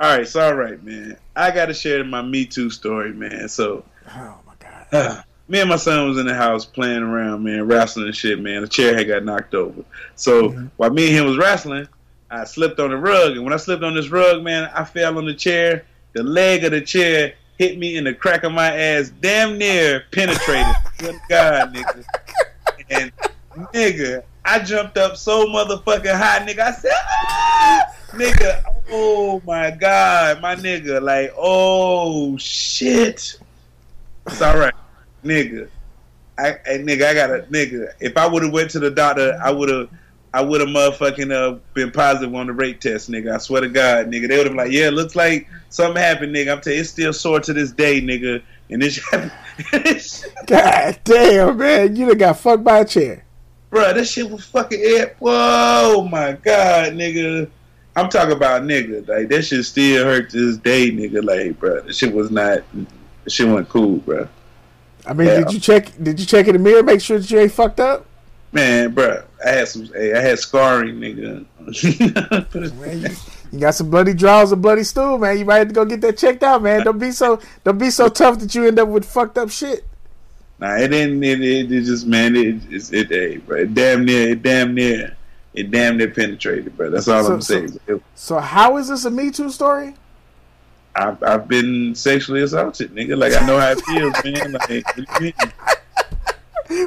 All right, so all right, man. I got to share my Me Too story, man. So, Oh my god. uh, me and my son was in the house playing around, man, wrestling and shit, man. The chair had got knocked over. So Mhm. while me and him was wrestling, I slipped on the rug, and when I slipped on this rug, man, I fell on the chair. The leg of the chair hit me in the crack of my ass, damn near penetrated. Good God, nigga. And nigga, I jumped up so motherfucking high, nigga. I said, ah! Nigga, oh my God, my nigga, like, oh shit. It's all right, nigga. I, I nigga, I got a nigga. If I would have went to the doctor, I would have, I would have motherfucking uh, been positive on the rape test, nigga. I swear to God, nigga. They would have been like, yeah, it looks like something happened, nigga. I'm telling you, it's still sore to this day, nigga. And this, shit God damn, man. You done got fucked by a chair. bro, this shit was fucking it. Whoa, my God, nigga. I'm talking about nigga. Like that shit still hurt to this day, nigga. Like, bro, this shit was not. Shit wasn't cool, bro. I mean, Yeah. did you check? Did you check in the mirror, make sure that you ain't fucked up? Man, bro, I had some. Hey, I had scarring, nigga. Man, you, you got some bloody draws and bloody stool, man. You might have to go get that checked out, man. Don't be so don't be so tough that you end up with fucked up shit. nah, it didn't. It, it, it just man, it, it, it, hey, bro, it damn near, it damn near, it damn near penetrated, bro. That's all So- I'm saying. It- So how is this a Me Too story? I've, I've been sexually assaulted, nigga. Like I know how it feels, man. Like, what do you mean?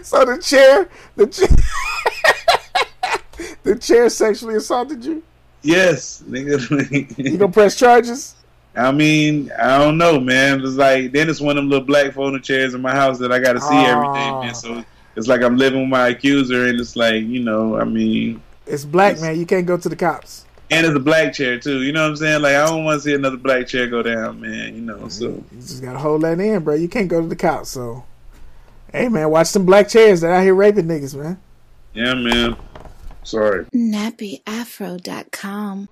So the chair, the chair, the chair sexually assaulted you. yes, nigga. You gonna press charges? I mean, I don't know, man. It's like then it's one of them little black folding chairs in my house that I got to see every day, Oh. man. Ah. So it's like I'm living with my accuser, and it's like you know, I mean, It's black, man. You can't go to the cops. and it's a black chair too. You know what I'm saying? Like I don't want to see another black chair go down, man. You know, so You just gotta hold that in, bro. You can't go to the cops. So, hey, man, watch some black chairs that out here raping niggas, man. yeah, man. Sorry. NappyAfro.com.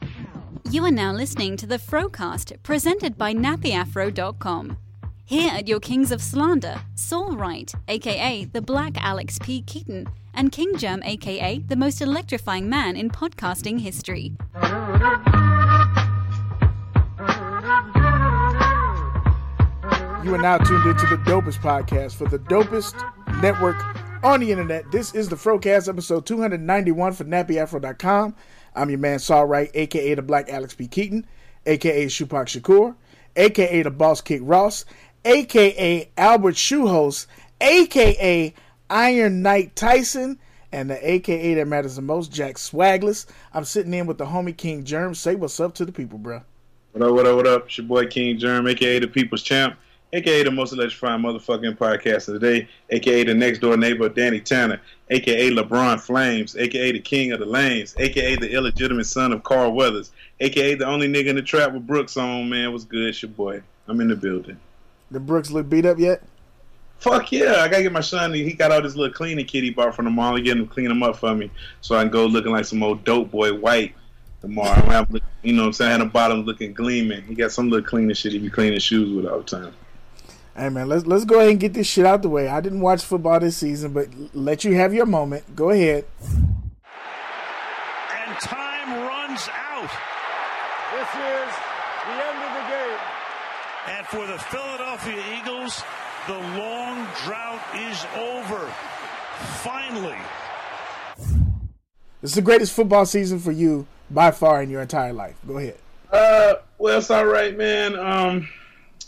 You are now listening to the Frocast, presented by NappyAfro.com. Here at your kings of slander, Saul Wright, aka the Black Alex P. Keaton, and King Germ, aka the most electrifying man in podcasting history. You are now tuned into the dopest podcast for the dopest network on the internet. This is the Frocast episode 291 for NappyAfro.com. I'm your man Saul Wright, aka the Black Alex P. Keaton, aka Shupak Shakur, aka the Boss Kick Ross, aka Albert Shoehost, aka Iron Knight Tyson, and the aka that matters the most, Jack Swagless. I'm sitting in with the homie King Germ. Say what's up to the people, bruh. What up? What up? What up? It's your boy King Germ, aka the People's Champ, aka the most electrifying motherfucking podcast of the day, aka the next door neighbor Danny Tanner, aka LeBron Flames, aka the King of the Lanes, aka the illegitimate son of Carl Weathers, aka the only nigga in the trap with Brooks on. Man, what's good? It's your boy. I'm in the building. The Brooks look beat up yet? Fuck yeah! I gotta get my son. He got all this little cleaning kit he bought from the mall. He getting him clean them up for me, so I can go looking like some old dope boy white tomorrow. I'm have, you know what I'm saying? I had the bottom looking gleaming. He got some little cleaning shit he be cleaning shoes with all the time. Hey man, let's let's go ahead and get this shit out the way. I didn't watch football this season, but let you have your moment. Go ahead. and time runs out. This is the end of the game. And for the Philadelphia Eagles, the long drought is over. Finally. This is the greatest football season for you by far in your entire life. Go ahead. Uh, well, it's all right, man. Um,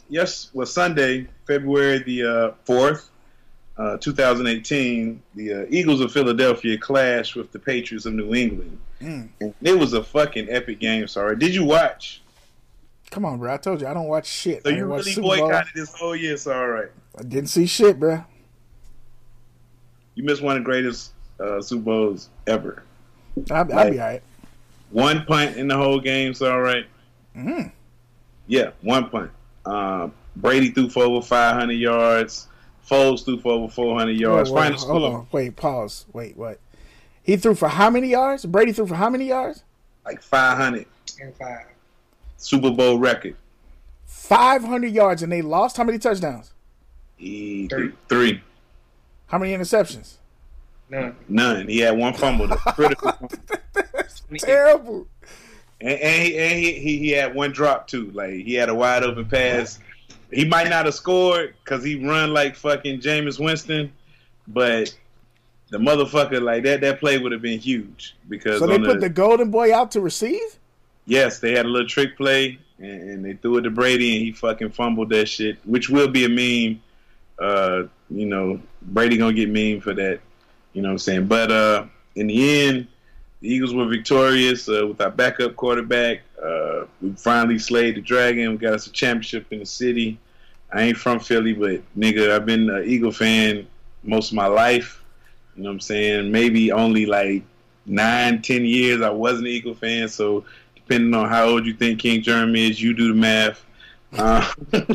yes, well, Sunday, February the uh, fourth, uh, 2018, the uh, Eagles of Philadelphia clashed with the Patriots of New England. Mm. It was a fucking epic game. Sorry, did you watch? Come on, bro. I told you I don't watch shit. So I you really boycotted this whole year? It's all right. I didn't see shit, bro. You missed one of the greatest uh, Super Bowls ever. I'll, I'll Like- be all right. One punt in the whole game, so all right. Mm. Yeah, one punt. Um, Brady threw for over 500 yards. Foles threw for over 400 yards. Whoa, whoa, Final hold score, on. Wait, pause. Wait, what? He threw for how many yards? Brady threw for how many yards? like 500. and five. Super Bowl record. 500 yards, and they lost. How many touchdowns? He Three. three. How many interceptions? None. None. He had one fumble. The critical fumble. Terrible. And, and, he, and he, he he had one drop too. Like he had a wide open pass. He might not have scored because he run like fucking Jameis Winston, but the motherfucker like that that play would have been huge because So they on put the golden boy out to receive? yes they had a little trick play and, and they threw it to Brady and he fucking fumbled that shit, which will be a meme. Uh, you know, Brady gonna get mean for that. You know what I'm saying? But uh, in the end, the Eagles were victorious uh, with our backup quarterback. Uh, we finally slayed the dragon. We got us a championship in the city. I ain't from Philly, but nigga, I've been an Eagle fan most of my life. You know what I'm saying? Maybe only like nine, ten years I wasn't an Eagle fan. So depending on how old you think King Jeremy is, you do the math. Uh,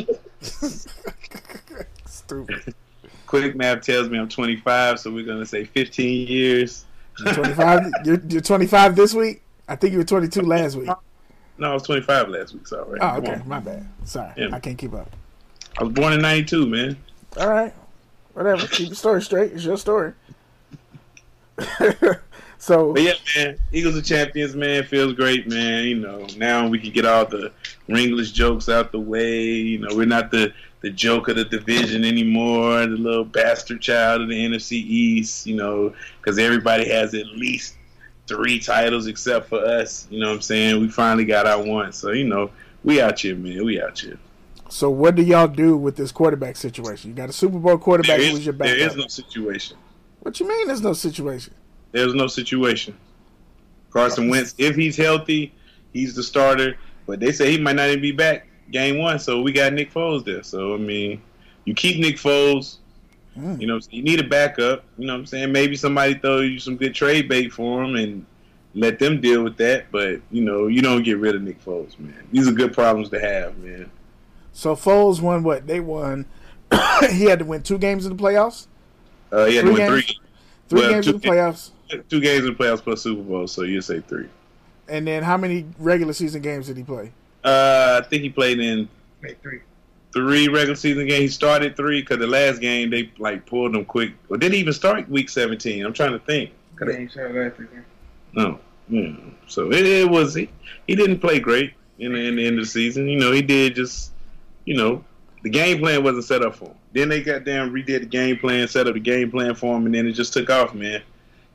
Stupid. quick math tells me I'm 25, so we're gonna say 15 years. You're 25. you're, you're 25 this week. I think you were 22 last week. No, I was 25 last week. So right. Oh, okay. My bad. Sorry, Yeah. I can't keep up. I was born in '92, man. All right, whatever. Keep the story straight. It's your story. so But yeah, man, Eagles are champions, man. Feels great, man. You know, now we can get all the ringless jokes out the way. You know, we're not the the joke of the division anymore, the little bastard child of the NFC East. You know, because everybody has at least three titles except for us. You know what I'm saying? We finally got our one. So you know, we out here, man. We out here. so what do y'all do with this quarterback situation? You got a Super Bowl quarterback who's your backup. There is no situation. What you mean? There's no situation. There's no situation. Carson Wentz, if he's healthy, he's the starter. But they say he might not even be back game one, so we got Nick Foles there. So I mean, you keep Nick Foles. Mm. You know, you need a backup. You know what I'm saying? Maybe somebody throw you some good trade bait for him and let them deal with that. But you know, you don't get rid of Nick Foles, man. These are good problems to have, man. So Foles won what? They won. he had to win two games in the playoffs. Uh, he had Three to win games? three, Three Well, games in the playoffs. two games in the playoffs plus Super Bowl. So you say three. And then how many regular season games did he play? Uh, I think he played in three Three regular season games. He started three because the last game they like pulled him quick. Or didn't he even start week seventeen. I'm trying to think. 'Cause they- No, yeah. So it, it was he, he didn't play great in the, in the end of the season. You know, he did just you know the game plan wasn't set up for him. Then they got down redid the game plan, set up the game plan for him, and then it just took off. Man,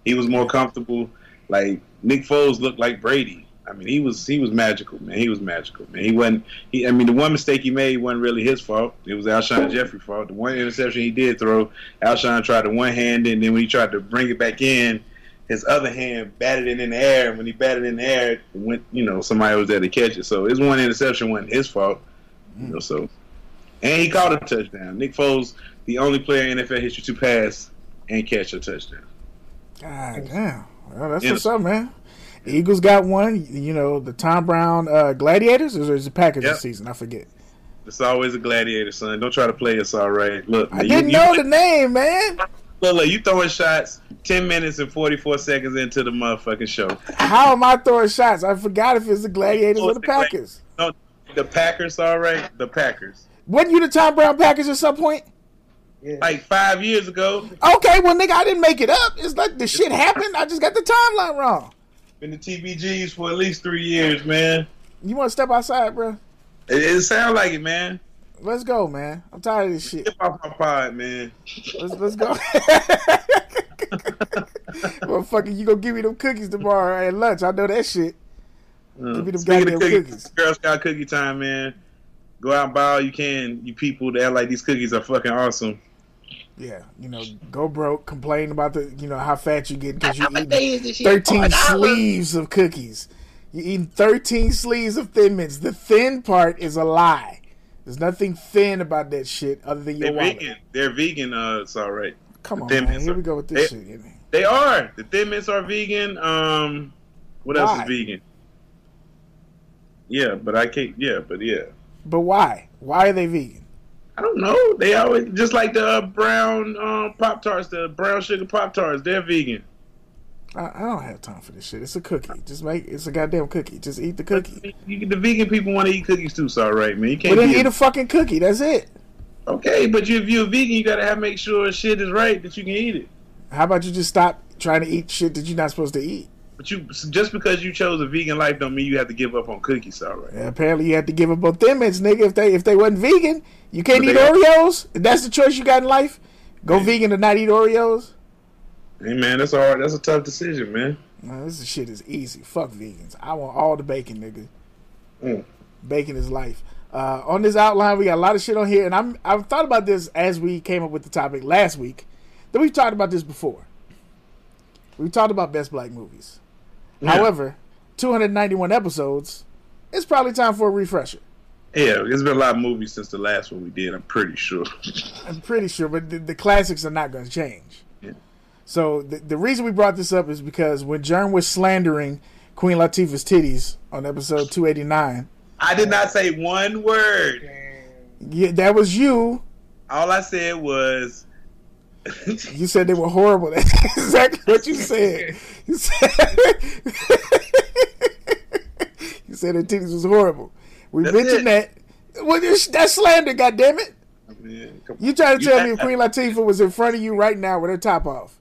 he was more comfortable. Like Nick Foles looked like Brady. I mean, he was he was magical, man. He was magical, man. He wasn't. He, I mean, the one mistake he made wasn't really his fault. It was Alshon Jeffery's fault. The one interception he did throw, Alshon tried to one hand, and then when he tried to bring it back in, his other hand batted it in the air. And when he batted it in the air, it went. You know, somebody was there to catch it. So his one interception wasn't his fault. You know, so and he caught a touchdown. Nick Foles, the only player in NFL history to pass and catch a touchdown. God damn. Well, that's what's up, man. Eagles got one. You know the Tom Brown uh, Gladiators, or is it Packers Yep. this season? I forget. It's always a gladiator, son. Don't try to play us all right. Look, I man, didn't you, know you, the name, man. Look, look, you throwing shots ten minutes and forty four seconds into the motherfucking show. How am I throwing shots? I forgot if it's the Gladiators or the Packers. No, the Packers, all right. The Packers. Wasn't you the Tom Brown Packers at some point? Like five years ago, Okay, well, nigga, I didn't make it up. It's like the shit happened. I just got the timeline wrong. Been the TBGs for at least three years, man. You want to step outside, bro? It, it sounds like it, man. Let's go, man. I'm tired of this shit. Get off my pod, man. Let's let's go. Motherfucker, you gonna give me them cookies tomorrow at lunch? I know that shit. Uh, Give me them goddamn cookies, cookies. Girl Scout cookie time, man. Go out and buy all you can. You people that act like these cookies are fucking awesome. Yeah, you know, go broke, complain about the, you know, how fat you get because you eat thirteen sleeves of cookies. You're eating thirteen sleeves of Thin Mints. The thin part is a lie. There's nothing thin about that shit other than your They're wallet. vegan. They're vegan. Uh, it's all right. Come on, Thin man. Mints Here are- we go with this they- shit. They are. The Thin Mints are vegan. Um, what else is vegan? Yeah, but I can't. Yeah, but yeah. But why? Why are they vegan? I don't know. They always just like the uh, brown um, pop tarts, the brown sugar pop tarts. They're vegan. I, I don't have time for this shit. It's a cookie. Just make it's a goddamn cookie. Just eat the cookie. You, the vegan people want to eat cookies too. So all right, man. You can't then be eat a fucking cookie. That's it. okay. But you, if you're a vegan, you gotta have make sure shit is right that you can eat it. How about you just stop trying to eat shit that you're not supposed to eat? But you just because you chose a vegan life don't mean you have to give up on cookies, all right? Yeah, apparently, you had to give up on Thin Mints, nigga. If they if they wasn't vegan, you can't But eat. Oreos. If that's the choice you got in life, go Yeah. vegan and not eat Oreos. Hey man, that's hard. That's a tough decision, man. Man, this shit is easy. Fuck vegans. I want all the bacon, nigga. Mm. Bacon is life. Uh, on this outline, we got a lot of shit on here, and I'm I've thought about this as we came up with the topic last week. That we've talked about this before. We've talked about best black movies. Yeah. However, 291 episodes. It's probably time for a refresher. Yeah, there's been a lot of movies since the last one we did. I'm pretty sure. I'm pretty sure, but the, the classics are not going to change. Yeah. So the, the reason we brought this up is because when Germ was slandering Queen Latifah's titties on episode 289, I did not say one word. yeah, that was you. All I said was, You said they were horrible. That's exactly what you said. You said, you said her titties was horrible. We That's mentioned that. Well, that's slander, goddammit. Come- You trying to tell me if Queen Latifah was in front of you right now with her top off?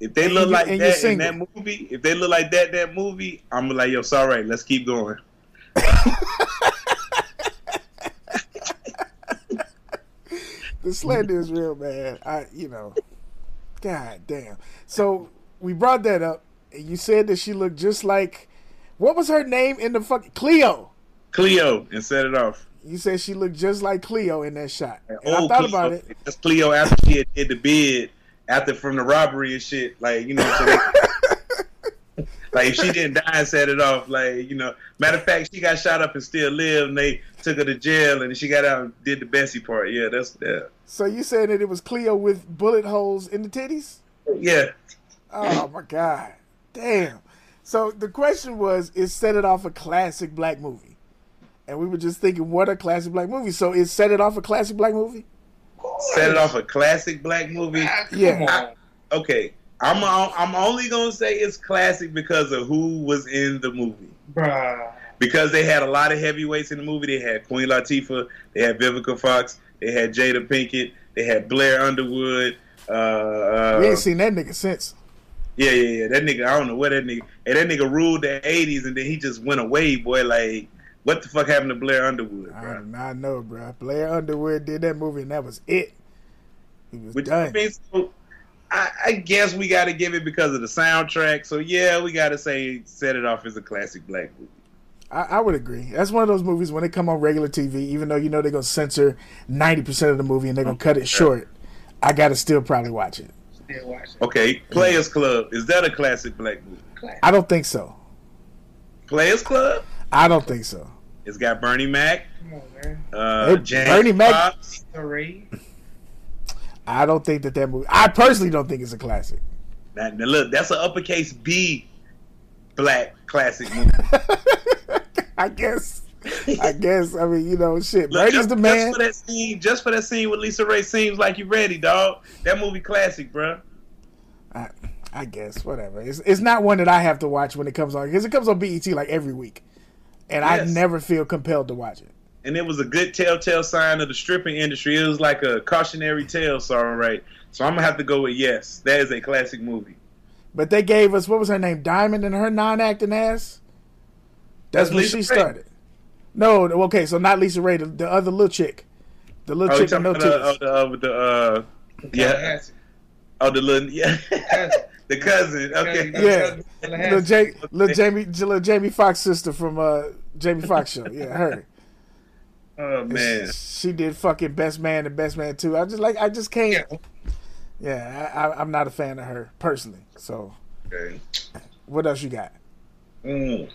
if they and look you- like that in that movie, if they look like that in that movie, I'm like, yo, sorry, let's keep going. the slander is real, man. I, you know, god damn. So we brought that up, and you said that she looked just like, what was her name in the fucking Cleo? Cleo and set it off. You said she looked just like Cleo in that shot, and I thought Cleo. about it. That's Cleo after she had did the bid after from the robbery and shit. Like you know, so they, like if she didn't die and set it off, like you know. Matter of fact, she got shot up and still lived, and they took her to jail, and she got out and did the Bessie part. Yeah, that's yeah, So you saying that it was Cleo with bullet holes in the titties? yeah. Oh my god, damn. So the question was, is Set It Off a classic black movie? And we were just thinking, what a classic black movie. So is Set It Off a classic black movie? Set it off a classic black movie. Yeah. Okay, I'm I'm only gonna say it's classic because of who was in the movie. Bruh. because they had a lot of heavyweights in the movie. They had Queen Latifah, they had Vivica Fox, they had Jada Pinkett, they had Blair Underwood. Uh, uh, we ain't seen that nigga since. yeah, yeah, yeah. That nigga, I don't know what that nigga. And that nigga ruled the '80s, and then he just went away, boy. Like, what the fuck happened to Blair Underwood, I do not know, bro. Blair Underwood did that movie, and that was it. He was Which done. means, so, I, I guess we got to give it because of the soundtrack. So yeah, we got to say set it off as a classic black movie. I, I would agree. That's one of those movies when they come on regular TV, even though you know they're gonna censor ninety percent of the movie and they're gonna cut it short. I gotta still probably watch it. Still watching. Okay, Players Club is that a classic black movie? I don't think so. Players Club. I don't think so. It's got Bernie Mac, Come on, man. uh, Hey, James Bernie Mac- Fox. I don't think that that movie. I personally don't think it's a classic. Look, that's an uppercase B black classic movie. I guess. I guess. I mean, you know, shit. Look, Bernie's just, the just man. for that scene, just for that scene with LisaRaye, seems like you ready, dog. That movie classic, bro. I, I guess whatever. It's it's not one that I have to watch when it comes on because it comes on BET like every week, and I never feel compelled to watch it. And it was a good telltale sign of the stripping industry. It was like a cautionary tale, so all right. So I'm gonna have to go with yes. That is a classic movie. But they gave us what was her name, Diamond, and her non-acting ass. That's, That's when Lisa she Ray. started. No, okay, so not LisaRaye, the, the other little chick, the little Oh, chick with no about titties. the, uh, the uh, yeah, oh the little yeah, Cousin. the cousin. Okay, Yeah, Cousin. little, Tallahassee. J, little Jamie, little Jamie Foxx sister from uh Jamie Foxx show. Yeah, her. Oh man. She did fucking Best Man and Best Man too. I just like I just can't. Yeah. Yeah, I, I, I'm not a fan of her personally. So, Okay. what else you got? Mm.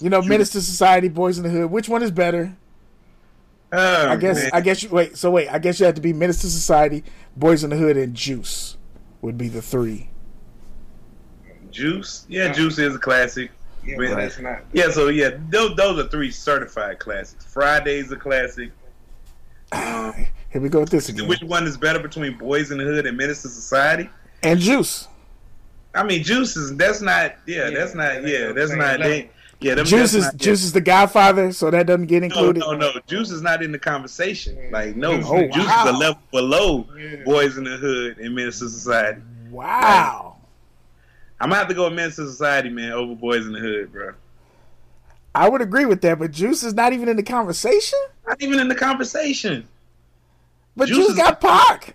You know, Menace to Society, Boys in the Hood. Which one is better? Oh, I guess man. I guess you wait. So wait, I guess you have to be Menace to Society, Boys in the Hood, and Juice would be the three. Juice. Yeah, Juice is a classic. Yeah, Right. but that's not. Yeah, so yeah, those, those are three certified classics. Friday's a classic. Here we go with this again. which one is better between Boys in the Hood and Menace to Society? And Juice. I mean, Juice is that's not. Yeah, Yeah, that's not. that's Yeah, that's not. level. They, yeah, them, Juice is not, Juice is the Godfather, so that doesn't get included. no, no. Juice is not in the conversation. Like, no, Oh, Juice wow. is a level below Yeah. Boys in the Hood and Menace to Society. Wow. I'm gonna have to go with Men's Society, man, over Boys in the Hood, bro. I would agree with that, but Juice is not even in the conversation. Not even in the conversation. But Juice Juice, is- got Pac.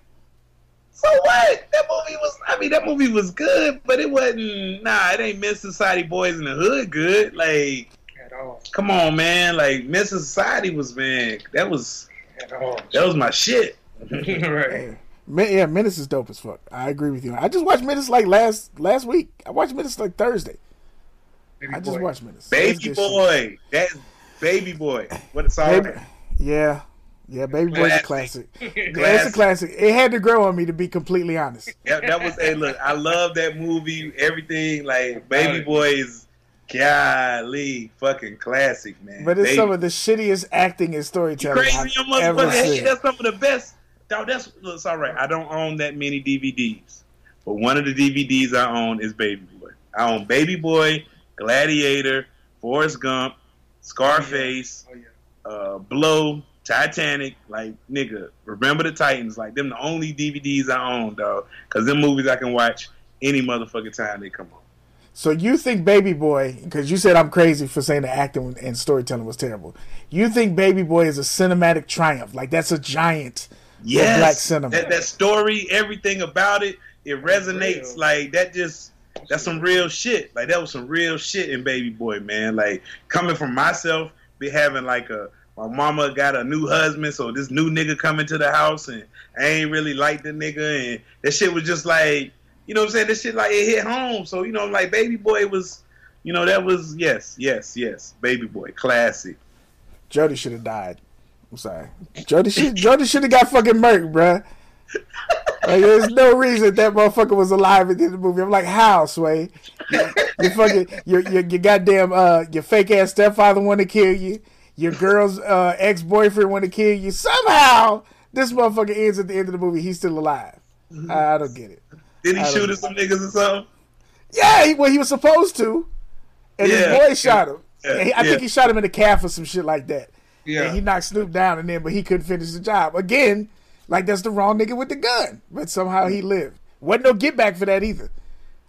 So what? That movie was. I mean, that movie was good, but it wasn't. Nah, it ain't Men's Society Boys in the Hood good. Like, At all. come on, man. Like Men's Society was man. That was At all. that was my shit. right. Hey, Men- yeah, Menace is dope as fuck. I agree with you. I just watched Menace like last last week. I watched Menace like Thursday. Baby I just boy. watched Menace. Baby good shit. boy. That's Baby Boy. What it's all Baby, yeah, yeah. Baby Boy's a classic. Classic. It's a classic. It had to grow on me to be completely honest. That, that was a look. I love that movie. Everything like Baby Boy is golly fucking classic, man. But it's Baby- some of the shittiest acting and You storytelling crazy, I've you ever motherfucker. Hey, seen. that's some of the best. Dog, that's look, it's all right. I don't own that many DVDs, but one of the DVDs I own is Baby Boy. I own Baby Boy, Gladiator, Forrest Gump, Scarface, Oh, yeah. uh, Blow, Titanic. Like nigga, remember the Titans. Like them, the only DVDs I own, dog. Because them movies I can watch any motherfucking time they come on. So you think Baby Boy, because you said I'm crazy for saying the acting and storytelling was terrible. You think Baby Boy is a cinematic triumph? Like that's a giant. Yes, black cinema. That, that story, everything about it, it resonates. Like that, just that's some real shit. Like that was some real shit in Baby Boy, man. Like coming from myself, be having like a my mama got a new husband, so this new nigga coming to the house, and I ain't really like the nigga, and that shit was just like, you know what I'm saying? This shit like it hit home. So you know, like Baby Boy was, you know, that was yes, yes, yes, Baby Boy, classic. Jody should have died. I'm sorry. Jody should Jody should have got fucking murked, bruh. Like, there's no reason that motherfucker was alive at the end of the movie. I'm like, how, Sway? You fucking your your, your goddamn uh your fake ass stepfather want to kill you. Your girl's uh, ex boyfriend want to kill you. Somehow this motherfucker ends at the end of the movie. He's still alive. I, I don't get it. Did he shoot at some niggas or something? Yeah, he, well, he was supposed to, and Yeah. his boy shot him. Yeah, he- I yeah. think he shot him in the calf or some shit like that. Yeah. And he knocked Snoop down, and then but he couldn't finish the job again. Like that's the wrong nigga with the gun, but somehow he lived. Wasn't no get back for that either.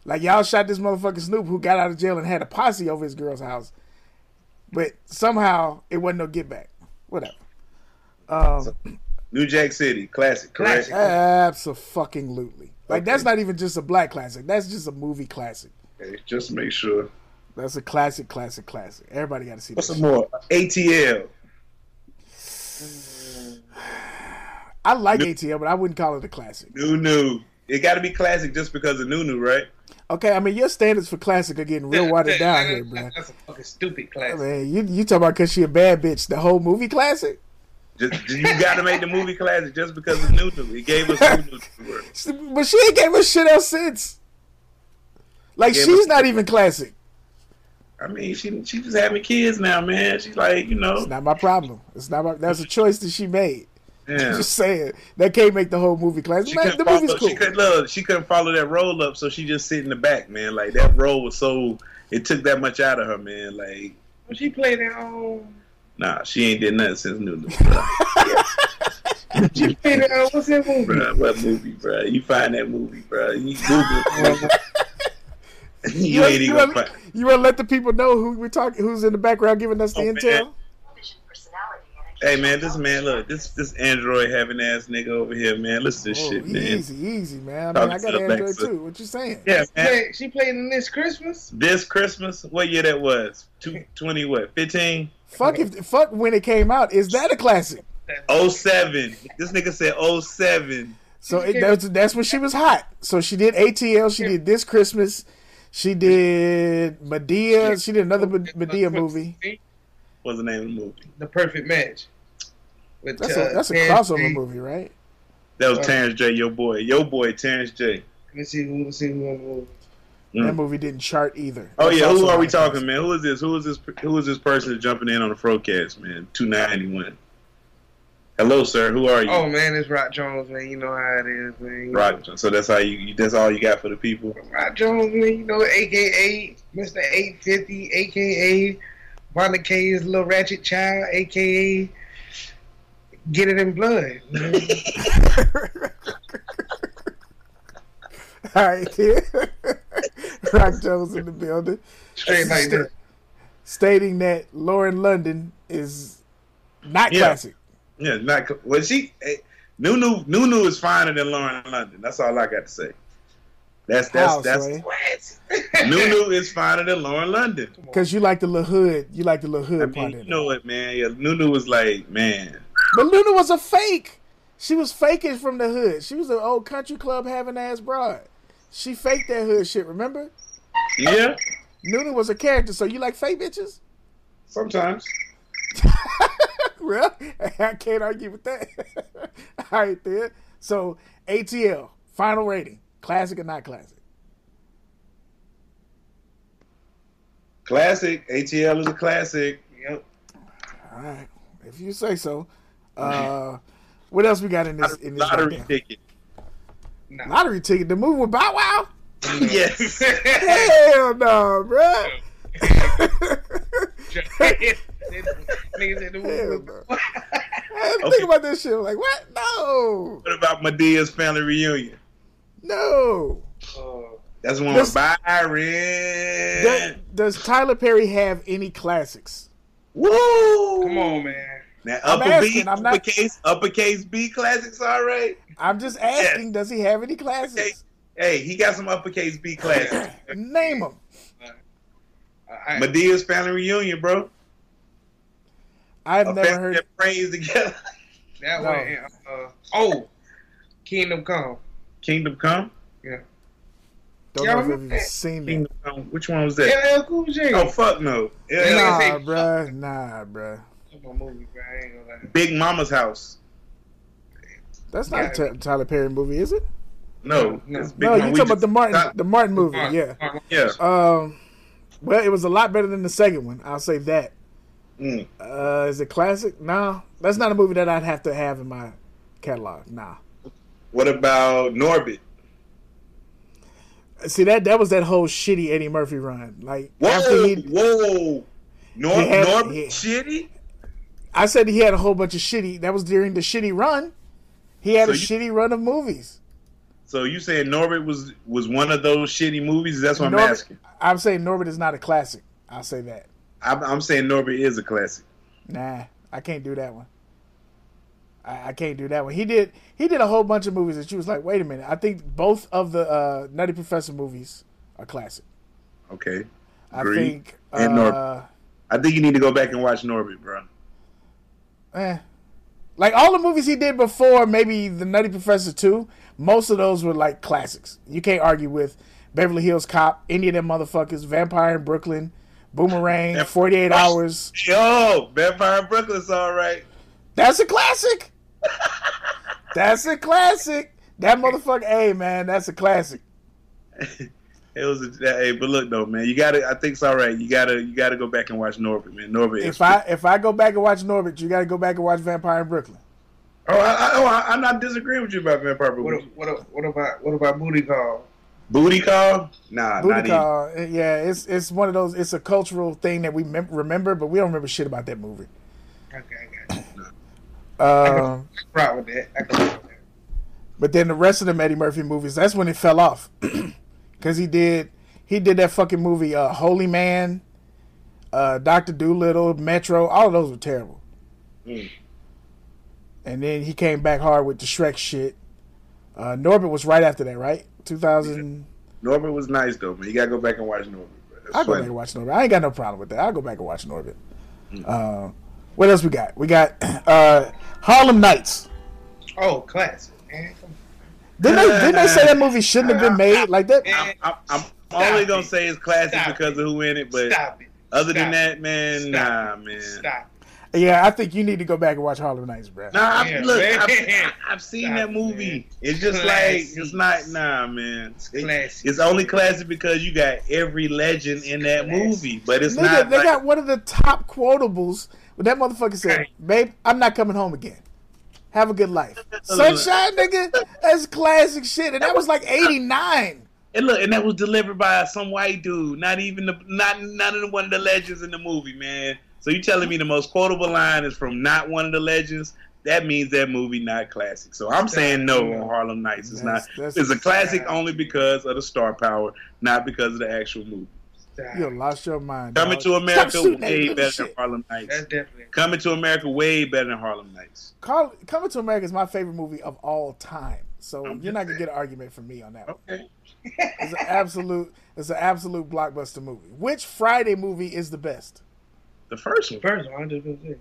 Like y'all shot this motherfucker Snoop who got out of jail and had a posse over his girl's house, but somehow it wasn't no get back. Whatever. Um, New Jack City, classic, correct? Classic. absolutely. Like that's not even just a black classic. That's just a movie classic. Okay, just make sure. That's a classic, classic, classic. Everybody got to see What's that. some more? ATL. I like New- ATL, but I wouldn't call it a classic. New New. It got to be classic just because of New New, right? Okay, I mean your standards for classic are getting real watered down here, bro. That's a fucking stupid I class. mean, you you talking about because she a bad bitch? The whole movie classic? Just you got to make the movie classic just because of New New. It gave us New New. to work. She- But she ain't gave us shit else since. Like she's not even classic. I mean, she she just having kids now, man. She's like, you know, It's not my problem. It's not my. That's a choice that she made. Yeah. Just saying that can't make the whole movie classic. She Man, the follow. movie's cool. She couldn't look. She couldn't follow that roll up, so she just sit in the back, man. Like that role was so. It took that much out of her, man. Like, When she played it on. nah, she ain't did nothing since New New. Bruh. She played it on. What's that movie? Bruh, what movie, bro? You find that movie, bro? You Google. it. you, You, ain't you, even wanna, you wanna let the people know who we're talking, who's in the background giving us the Oh, man. intel? Hey man, this man, look, this this Android having ass nigga over here, man. Listen to this Oh, shit, man. easy, easy, man. I mean, I got Android Alexa. too. What you saying? Yeah, man. Play- She played in this Christmas. This Christmas, what year that was? Two, 20 what? 15? Fuck if fuck when it came out. Is that a classic? 07. This nigga said 07. So it, that's that's when she was hot. So she did ATL. She did this Christmas. She did Madea. She did another Madea movie. What's the name of the movie? The Perfect Match. With, That's uh, a that's a crossover J. movie, right? That was Uh, Terrence J, your boy. Your boy, Terrence J. Let me see who. Let's see who on the movie. Mm. That movie didn't chart either. Oh yeah, who are we not a talking, man? Who is this? Who is this? Who is this person jumping in on the Frocast, man? Two ninety one. Hello, sir. Who are you? Oh man, it's Rock Jones, man. You know how it is, man. You Rock. So that's how you. you- That's all you got for the people. know, Rock Jones, man. You know, aka Mister Eight Fifty, aka Bonnie K's little ratchet child, aka Get It in Blood. man. All right, Rock Jones in the building. Straight like Sta- stating that Lauren London is not Yeah. classic. Yeah, not cl- well. She eh, Nunu Nunu is finer than Lauren London. That's all I got to say. That's that's How, that's Sway? Nunu is finer than Lauren London. Because you like the little hood. You like the little hood I mean, in you know it, man. Yeah, Nunu was like, man. But Luna was a fake. She was faking from the hood. She was an old country club having ass broad. She faked that hood shit, remember? Yeah, Nuna was a character, so you like fake bitches? sometimes. Well, I can't argue with that. All right, then. So, ATL, final rating. Classic or not classic? Classic. ATL is a classic. Yep. All right. If you say so. Uh, what else we got in this? In this Lottery goddamn- ticket. Nah. Lottery ticket. The movie with Bow Wow? yes. Hell no, bro. Niggas said the Hell movie. no. I didn't Okay. think about this shit. Like, what? No. what about Madea's family reunion? No. Uh, That's one This- with Byron. Does, does Tyler Perry have any classics? Woo! come on, man. Now I'm upper asking, B, I'm not- uppercase, uppercase B classics, all right. I'm just asking, does he have any classics? Hey, he got some uppercase B classics. Name them. I, Madea's family reunion, bro. I've A never family heard. that prays together. that No. way. Uh, oh, Kingdom Come. Kingdom Come. Yeah. Don't Y'all know if I've even that? seen that. Kingdom Come. Which one was that? LL Cool J. Oh fuck no. Yeah, Yeah. Nah, say- bruh. Nah, bruh. Movie, bro. I ain't gonna lie. Big Mama's house. That's not Yeah. a Tyler Perry movie, is it? No, No. No, you talking about the Martin, Ty- the Martin movie? Mark- Yeah. Mark- Yeah. Um. Well, it was a lot better than the second one. I'll say that. Mm. Uh, is it classic? Nah, that's not a movie that I'd have to have in my catalog. Nah. What about Norbit? See that that was that whole shitty Eddie Murphy run. Like Whoa, after he, whoa. Nor- He had- Norbit he- shitty? I said he had a whole bunch of shitty. That was during the shitty run. He had So a you- shitty run of movies. So you saying Norbit was was one of those shitty movies? That's what I'm asking. I'm saying Norbit is not a classic. I'll say that. I'm, I'm saying Norbit is a classic. Nah, I can't do that one. I, I can't do that one. He did. He did a whole bunch of movies that she was like, wait a minute. I think both of the uh, Nutty Professor movies are classic. Okay. I think. And uh, Norbit. I think you need to go back and watch Norbit, bro. eh. Like all the movies he did before, maybe the Nutty Professor two. Most of those were like classics. You can't argue with Beverly Hills Cop, any of them motherfuckers, Vampire in Brooklyn, Boomerang. Forty Eight Hours. Yo, Vampire in Brooklyn's all right. That's a classic. that's a classic. That motherfucker. Hey man, that's a classic. It was a, hey, but look though, man, you gotta. I think it's all right. You gotta, you gotta go back and watch Norbit, man. Norbit. If I if I go back and watch Norbit, you got to go back and watch Vampire in Brooklyn. oh, I, I, oh, I, I'm not disagreeing with you about Vampire What, Brooklyn. what, what about what about Booty Call? Booty call? Nah, not Booty even. call, eh, yeah, it's it's one of those. It's a cultural thing that we mem- remember, but we don't remember shit about that movie. Okay, I got you. Um, Right with that. I can with that. but then the rest of the Eddie Murphy movies, that's when it fell off, because he did he did that fucking movie, uh, Holy Man, uh, Doctor Dolittle, Metro. All of those were terrible. Mm. And then he came back hard with the Shrek shit. Uh, Norbit was right after that, right? 2000. Norbit was nice though, man. You gotta go back and watch Norbit. I'll go funny. back and watch Norbit. I ain't got no problem with that. I'll go back and watch Norbit. Uh, what else we got? We got uh, Harlem Nights. Oh, classic, man. Didn't they, didn't they say that movie shouldn't have been made like that? on. I'm, I'm Stop only it. gonna say it's classic Stop because it. of who in it, but Stop it. other than Stop that, man, Stop nah, it. man. Stop. Yeah, I think you need to go back and watch Harlem Nights, bro. Nah, I, Yeah, look, man. I've, I've seen Stop that movie. man. It's just Classic. like it's not, nah, man. It- classic. it's only classic because you got every legend in that Classic. movie, but it's Nigga, not. they like, got one of the top quotables. But that motherfucker said, "Babe, I'm not coming home again. Have a good life." Sunshine, nigga, that's classic shit, and that was like '89. and look, and that was delivered by some white dude, not even the, not not even one of the legends in the movie, man. So you telling me the most quotable line is from not one of the legends? that means that movie not classic. So I'm saying no on Harlem Nights. It's That's- not. that's- It's a classic only because of the star power, not because of the actual movie. You lost your mind. Coming dog. to America Stop shooting that way better shit. than Harlem Nights. That's definitely. Coming to America way better than Harlem Nights. Call, Coming to America is my favorite movie of all time. So I'm you're not gonna get an argument from me on that. one. Okay. It's an absolute. It's an absolute blockbuster movie. Which Friday movie is the best? The first one. First one, 100%.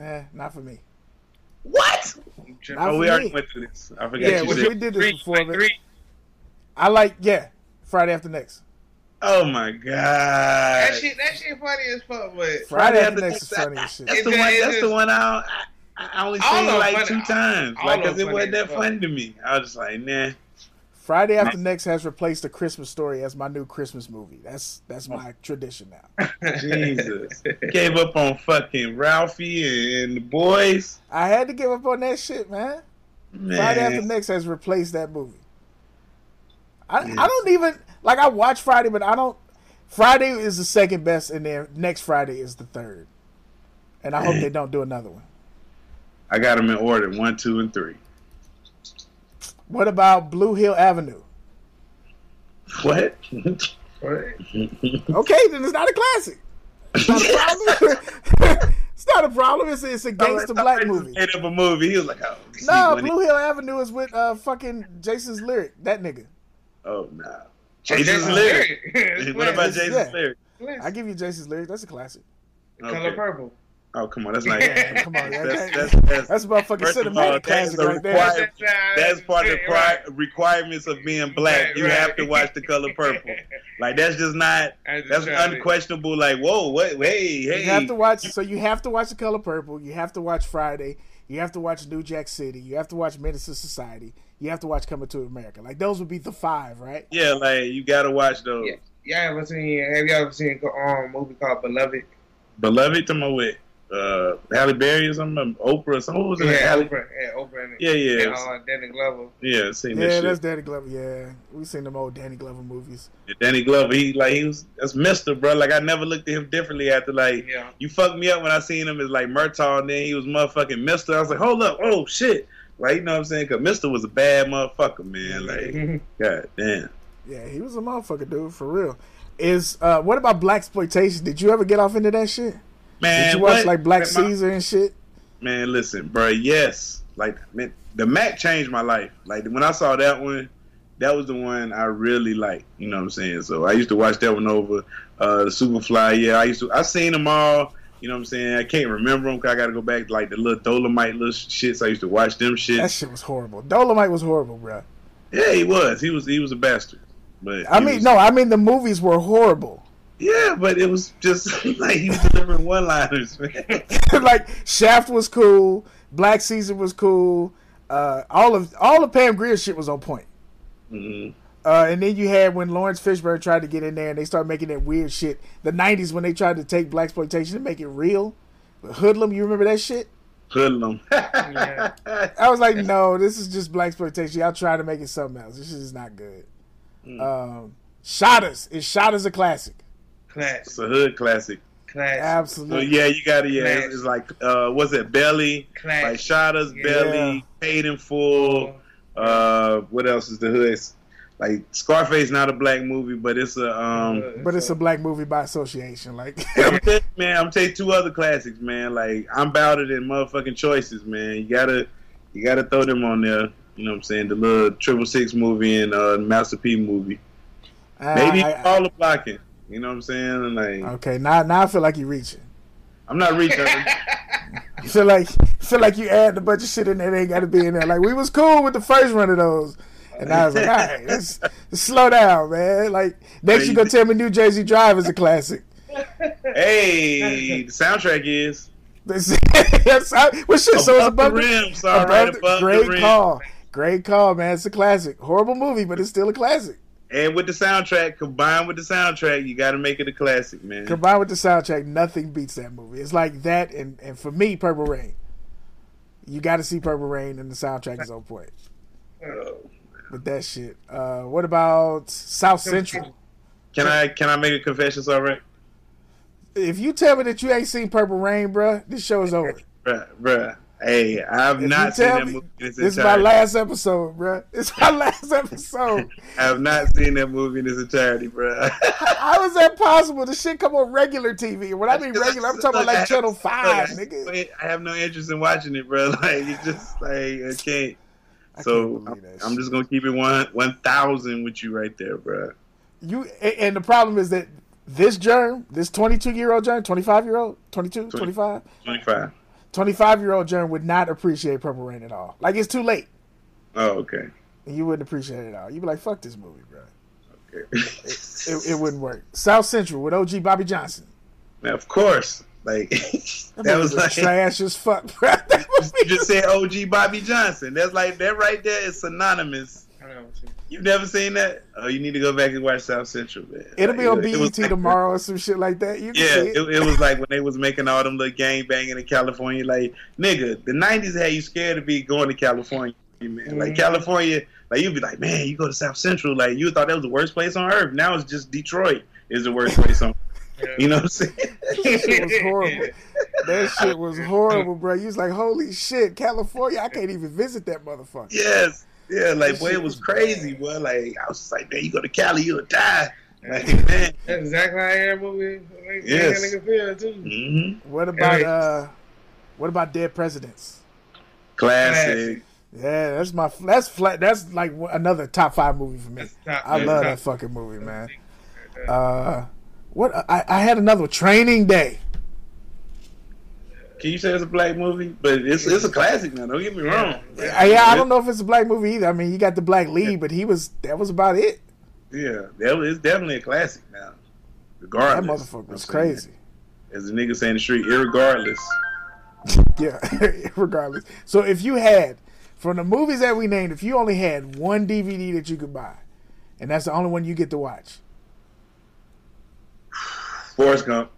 Eh, not for me. What? Not Oh, for we already went through this. I forgot Yeah, you we, said. we did this Three, before. like three. I like yeah. Friday after next. Oh my god. That shit, that shit funny as fuck, but Friday after After next is funny as shit. That's the It's one. That's the one I, I, I only All seen like funny. two times, All like of because them it wasn't that as funny to me. I was just like, nah. Friday after next has replaced the Christmas story as my new Christmas movie. That's that's my tradition now. Jesus, gave up on fucking Ralphie and the boys. I had to give up on that shit, man. Man, Friday After Next has replaced that movie. I, I don't even like I watch Friday, but I don't. Friday is the second best, and then next Friday is the third. And I hope they don't do another one. I got them in order: one, two, and three. What about Blue Hill Avenue? What? Okay, then it's not a classic. It's not a problem. it's not a problem. It's, it's a gangster black movie. Made up a movie. He was like, oh, No, Blue Hill Avenue is with uh fucking Jason's lyric. That nigga. Oh no. Oh, Jason's Jason's lyric. lyric. what about Yeah. Jason's lyric? I give you Jason's lyric. That's a classic. Color purple. Oh come on, that's not. Yeah, come on, That's that- that's that's, That's motherfucking First of all, cinematic that's classic right there. required- that's part of the pri- requirements of being black. Right, you right. have to watch the color purple. Like that's just not. Just That's unquestionable. Like whoa, what? Hey, hey. You have to watch. So you have to watch The Color Purple. You have to watch Friday. You have to watch New Jack City. You have to watch Menace to Society. You have to watch Coming to America. Like those would be the five, right? Yeah, like you gotta watch those. Yeah. Y'all ever seen? Have y'all ever seen a um, movie called Beloved? Beloved to my with uh Halle Berry or something, Oprah or something. What was it? Yeah, Halle- Oprah. Yeah, Oprah. And, Yeah, yeah. And, uh, Danny Glover. Yeah, seen Yeah, that that's shit. Danny Glover. Yeah, we seen them old Danny Glover movies. Yeah, Danny Glover, he like he was that's Mister, bro. Like I never looked at him differently after like Yeah. you fucked me up when I seen him as like Murtaugh, and then he was motherfucking Mister. I was like, hold up, oh shit, like you know what I'm saying? Cause Mister was a bad motherfucker, man. Like, god damn. Yeah, he was a motherfucker, dude, for real. Is uh, what about black exploitation? Did you ever get off into that shit? Man, Did you watch what? like Black Man, Caesar and shit? Man, listen, bro. Yes, like man, the Mack changed my life. Like when I saw that one, that was the one I really liked. You know what I'm saying? So I used to watch that one over. Uh, the Superfly, yeah, I used to. I seen them all. You know what I'm saying? I can't remember them. Cause I got to go back to like the little Dolomite little shits. I used to watch them shit. That shit. shit was horrible. Dolomite was horrible, bro. Yeah, he was. He was. He was a bastard. But I mean, was- no, I mean the movies were horrible. Yeah, but it was just like he was delivering one-liners, man. like Shaft was cool, Black Caesar was cool. Uh, all of all of Pam Grier shit was on point. Mhm. Uh, and then you had when Laurence Fishburne tried to get in there and they started making that weird shit. The '90s when they tried to take black exploitation and make it real. Hoodlum, you remember that shit? Hoodlum. Yeah. I was like, no, this is just black exploitation. Y'all try to make it something else. This shit is not good. Mm. Um, Shottas is Shottas a classic? Class. It's a hood classic. Class. So Absolutely. yeah, you got to yeah. Class. It's, it's like uh, what's it? Belly, Class. like Shottas, Yeah. Belly, Paid in Full. Uh, what else is the hood? Like Scarface, not a black movie, but it's a um. But it's a black movie by association. Like, I'm telling man, I'm taking two other classics, man. Like I'm about it in motherfucking choices, man. You gotta, you gotta throw them on there. You know what I'm saying? The little Triple Six movie and uh, Master P movie. Maybe I- I- all the blocking. You know what I'm saying? And like okay, now now I feel like you're reaching. I'm not reaching. I feel like feel like you add a bunch of shit in there that ain't got to be in there. Like we was cool with the first run of those, and I was like, all right, let's, let's slow down, man. Like next you gonna tell me New Jersey Drive is a classic. hey, the soundtrack is This- what shit? so it's above the the, rim. Sorry, above right the- above great the rim. call, great call, man. It's a classic. Horrible movie, but it's still a classic. And with the soundtrack, combined with the soundtrack, you got to make it a classic, man. Combined with the soundtrack, nothing beats that movie. It's like that, and and for me, Purple Rain. You got to see Purple Rain, and the soundtrack is on point. Oh. With that shit. Uh, what about South Central? Can I can I make a confession? All right, If you tell me that you ain't seen Purple Rain, bruh, this show is over. bruh, bruh. Hey, I've If not seen that movie This is my last episode, bro. It's my last episode. I have not seen that movie in its entirety, bro. How is that possible? The shit come on regular TV. When I mean regular, I'm talking about like Channel Five, nigga. I have no interest in watching it, bro. Like it's just like I can't. I So can't I'm, I'm just gonna keep it one one thousand with you right there, bro. You and the problem is that this germ, this 22 year old germ, 25 year old, 22, 25, Twenty five. 25 year old germ would not appreciate Purple Rain at all. Like it's too late. Oh, okay. And you wouldn't appreciate it at all. You'd be like, fuck this movie, bro. Okay. It, it wouldn't work. South Central with OG Bobby Johnson. Of course, like That, that was like trash as fuck, bro. That you just said OG Bobby Johnson. That's like that right there is synonymous. I don't you- You've never seen that? Oh, you need to go back and watch South Central, man. It'll be on it- it BET like- tomorrow or some shit like that. You can Yeah, see it. it, it was like when they was making all them little gang banging in California. Like, nigga, the '90s had you scared to be going to California, man. Like Mhm. California, like you'd be like, man, you go to South Central, like you thought that was the worst place on earth. Now it's just Detroit is the worst place on. You know what I'm saying? That shit was horrible. That shit was horrible, bro. You was like, holy shit, California, I can't even visit that motherfucker. yes, yeah, like That boy, it was was crazy, boy. Like I was just like, man, you go to Cali, you'll die. Like, man. That's exactly how every movie make Yes. that nigga feel too. hmm What about Hey. uh what about Dead Presidents? Classic. Yeah, that's my that's flat that's like another top five movie for me. Top- I love top- that fucking movie, man. Uh what I, I had another one, Training Day. Can you say it's a black movie? But it's it's a classic now. Don't get me wrong. Yeah, I don't know if it's a black movie either. I mean, you got the black lead, but he was that was about it. Yeah, that was, it's definitely a classic now. That Regardless, motherfucker was crazy. As the nigga saying in the street, irregardless. Yeah, regardless. So if you had, from the movies that we named, if you only had one DVD that you could buy, and that's the only one you get to watch, Forrest Gump.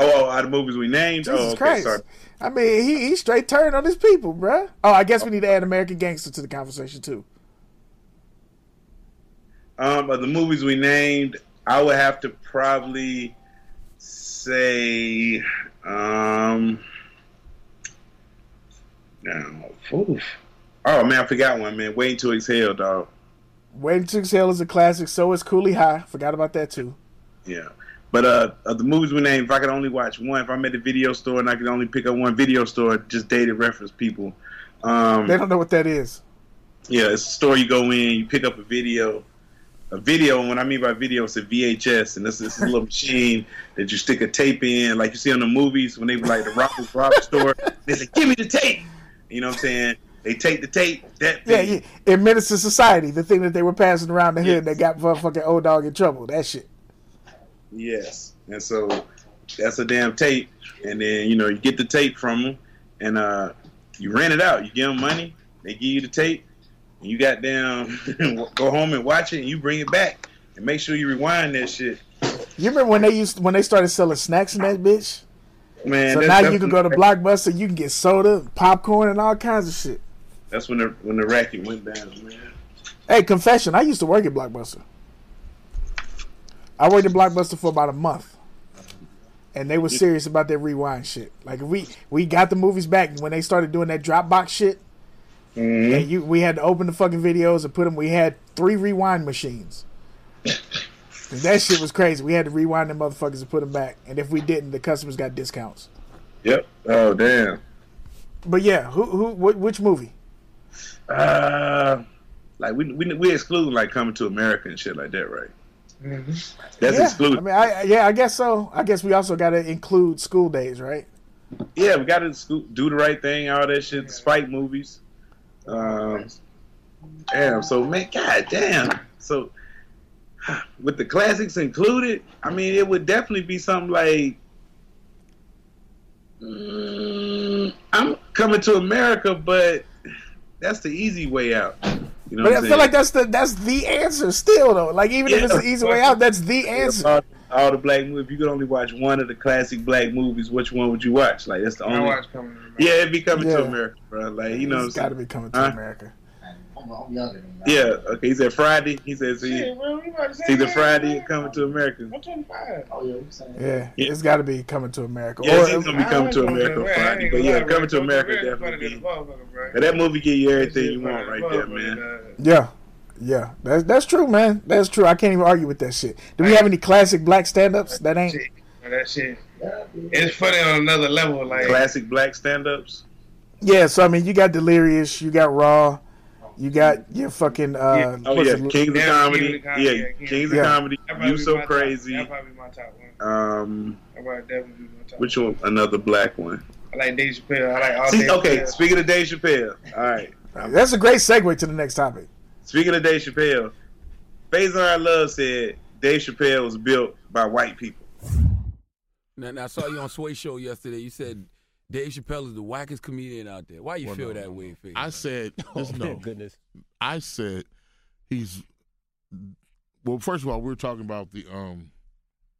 Oh, oh, out of movies we named. Jesus oh, okay, Christ. sorry. I mean, he, he straight turned on his people, bruh. Oh, I guess we need to add American Gangster to the conversation, too. Um, of the movies we named, I would have to probably say, um, oof. oh man, I forgot one, man. Waiting to Exhale, dog. Waiting to Exhale is a classic. So is Cooley High. Forgot about that, too. Yeah. But uh, of the movies we named, if I could only watch one, if I'm at the video store and I could only pick up one video store, just dated reference people. Um, They don't know what that is. yeah, it's a store you go in, you pick up a video. A video, and what I mean by video, it's a VHS, and this, this is a little machine that you stick a tape in, like you see on the movies when they were like the Robbers Rob store. They say, "Give me the tape." You know what I'm saying? They take the tape. That Yeah, thing. yeah. In Menace to Society, the thing that they were passing around the hood Yes. that got motherfucking old dog in trouble. That shit. Yes, and so that's a damn tape, and then you know you get the tape from them, and uh, you rent it out. You give them money, they give you the tape, and you got down go home and watch it, and you bring it back, and make sure you rewind that shit. You remember when they used when they started selling snacks in that bitch? Man, So now you can go to Blockbuster, you can get soda, popcorn, and all kinds of shit. That's when the when the racket went down, man. Hey, confession, I used to work at Blockbuster. I worked at Blockbuster for about a month. And they were serious about that rewind shit. Like we we got the movies back when they started doing that Dropbox shit. Mm-hmm. And you we had to open the fucking videos and put them. We had three rewind machines. And that shit was crazy. We had to rewind them motherfuckers and put them back. And if we didn't, the customers got discounts. Yep. Oh damn. But yeah, who who wh- which movie? Uh, like we we we exclude like coming to America and shit like that, right? Mhm. That's yeah, excluded. I mean, I yeah, I guess so. I guess we also got to include school days, right? yeah, we got to do the right thing, all that shit. The Spike movies. Um, damn. So man, god damn. So with the classics included, I mean, it would definitely be something like. Mm, I'm coming to America, but that's the easy way out. You know But I I'm feel like that's the that's the answer still though. Like even if it's the easy way out, that's the answer. all, all the black movies. If you could only watch one of the classic black movies, which one would you watch? Like that's the I only. watch coming. to America. Yeah, it'd be coming to America, bro. Like you know, it's got to saying? be coming to Huh? America. I'm, I'm younger than Yeah, okay. He said Friday. He said see, Shit, bro, we about to say see the Friday man. coming to America. I'm 25. Oh yeah, saying. Yeah, Yeah. it's got to be coming to America. Yeah, Or- he's gonna be coming to America Friday, but yeah, coming to America definitely. be- But that movie give you everything you want right there, man. yeah, yeah, that's that's true, man. That's true. I can't even argue with that shit. Do we have any classic black stand-ups that ain't? That shit, Yeah, yeah. it's funny on another level. Like, Classic black stand-ups. Yeah, so I mean, you got Delirious, you got Raw, you got your fucking uh, Yeah. Oh yeah, it- Kings of Yeah, Comedy. Of Comedy, Yeah, yeah, Kings Yeah. of Comedy. You so my top- crazy. That probably be my top one. Um, definitely be my top. which one? Another black one. I like Dave Chappelle. I like all See, Dave okay. Chappelle. Speaking of Dave Chappelle, all right. That's a great segue to the next topic. Speaking of Dave Chappelle, Faizon Love said Dave Chappelle was built by white people. Now, now I saw you on Sway Show yesterday. You said Dave Chappelle is the wackest comedian out there. Why you Well, feel no, that no, way, Faith? I said, just no. goodness. I said he's well. First of all, we are talking about the um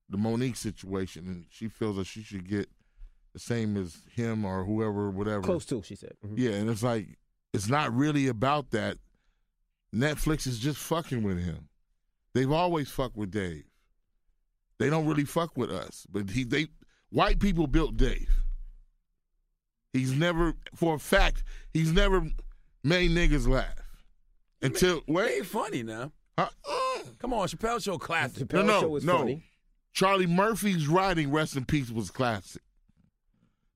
the Monique situation, and she feels that she should get the same as him or whoever, whatever. Close to, she said. Mhm. Yeah, and it's like it's not really about that. Netflix is just fucking with him. They've always fucked with Dave. They don't really fuck with us, but he they white people built Dave. He's never, for a fact, he's never made niggas laugh until They wait. ain't funny now. Huh? Uh, Come on, Chappelle Show classic. Chappelle no, show was no. funny. Charlie Murphy's writing "Rest in Peace" was classic.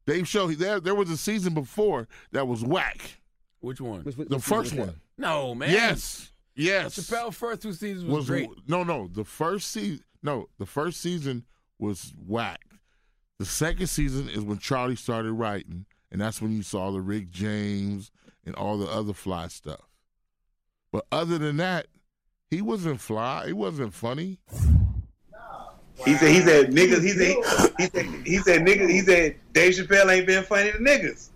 Dave Show there there was a season before that was whack. Which one? Which- which- The which first was that? one, No, man. yes, yes. Chappelle first two seasons was, was great. no, no. The first season, no, the first season was whack. The second season is when Charlie started writing, and that's when you saw the Rick James and all the other fly stuff. But other than that, he wasn't fly. He wasn't funny. He said, he said, niggas, he said, he said, he said, niggas, he said, Dave Chappelle ain't been funny to niggas.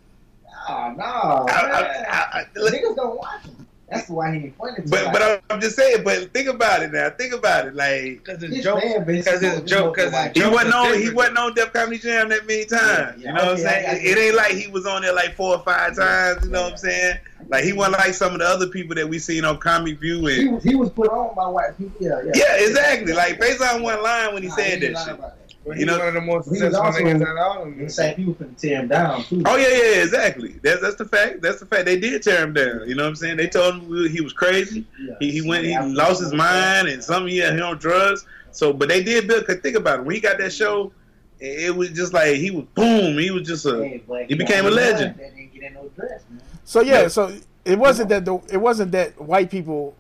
Nah, nah. I- I- I- I- Niggas don't watch him. That's why he ain't funny. to But like- but I'm- I'm just saying. But think about it now. Think about it. Like Because His it's joke. Because it's more- joke. Because he wasn't is on. He wasn't on Def Comedy Jam that many times. Yeah, you know what I'm saying? I- I it, it ain't like he was on there like four or five times. You know what I'm saying? Like he wasn't like some of the other people that we seen on Comic View he, and. was- he was put on by white people. Yeah, yeah. Yeah, exactly. Like Faizon one line when he Nah, said ain't that shit. About You know- one of the most successful also- niggas out of all of them. The same people finna tear him down too. Oh yeah, yeah, exactly. That's that's the fact. That's the fact. They did tear him down. You know what I'm saying? They told him he was crazy. Yeah. He, he went. He Yeah, lost his mind, and some of yeah, he on drugs. So, but they did build. Cause think about it. When he got that show, it it was just like he was boom. He was just a. Hey, he became a legend. That didn't get in no dress, man. So yeah, Yeah. so it wasn't that the it wasn't that white people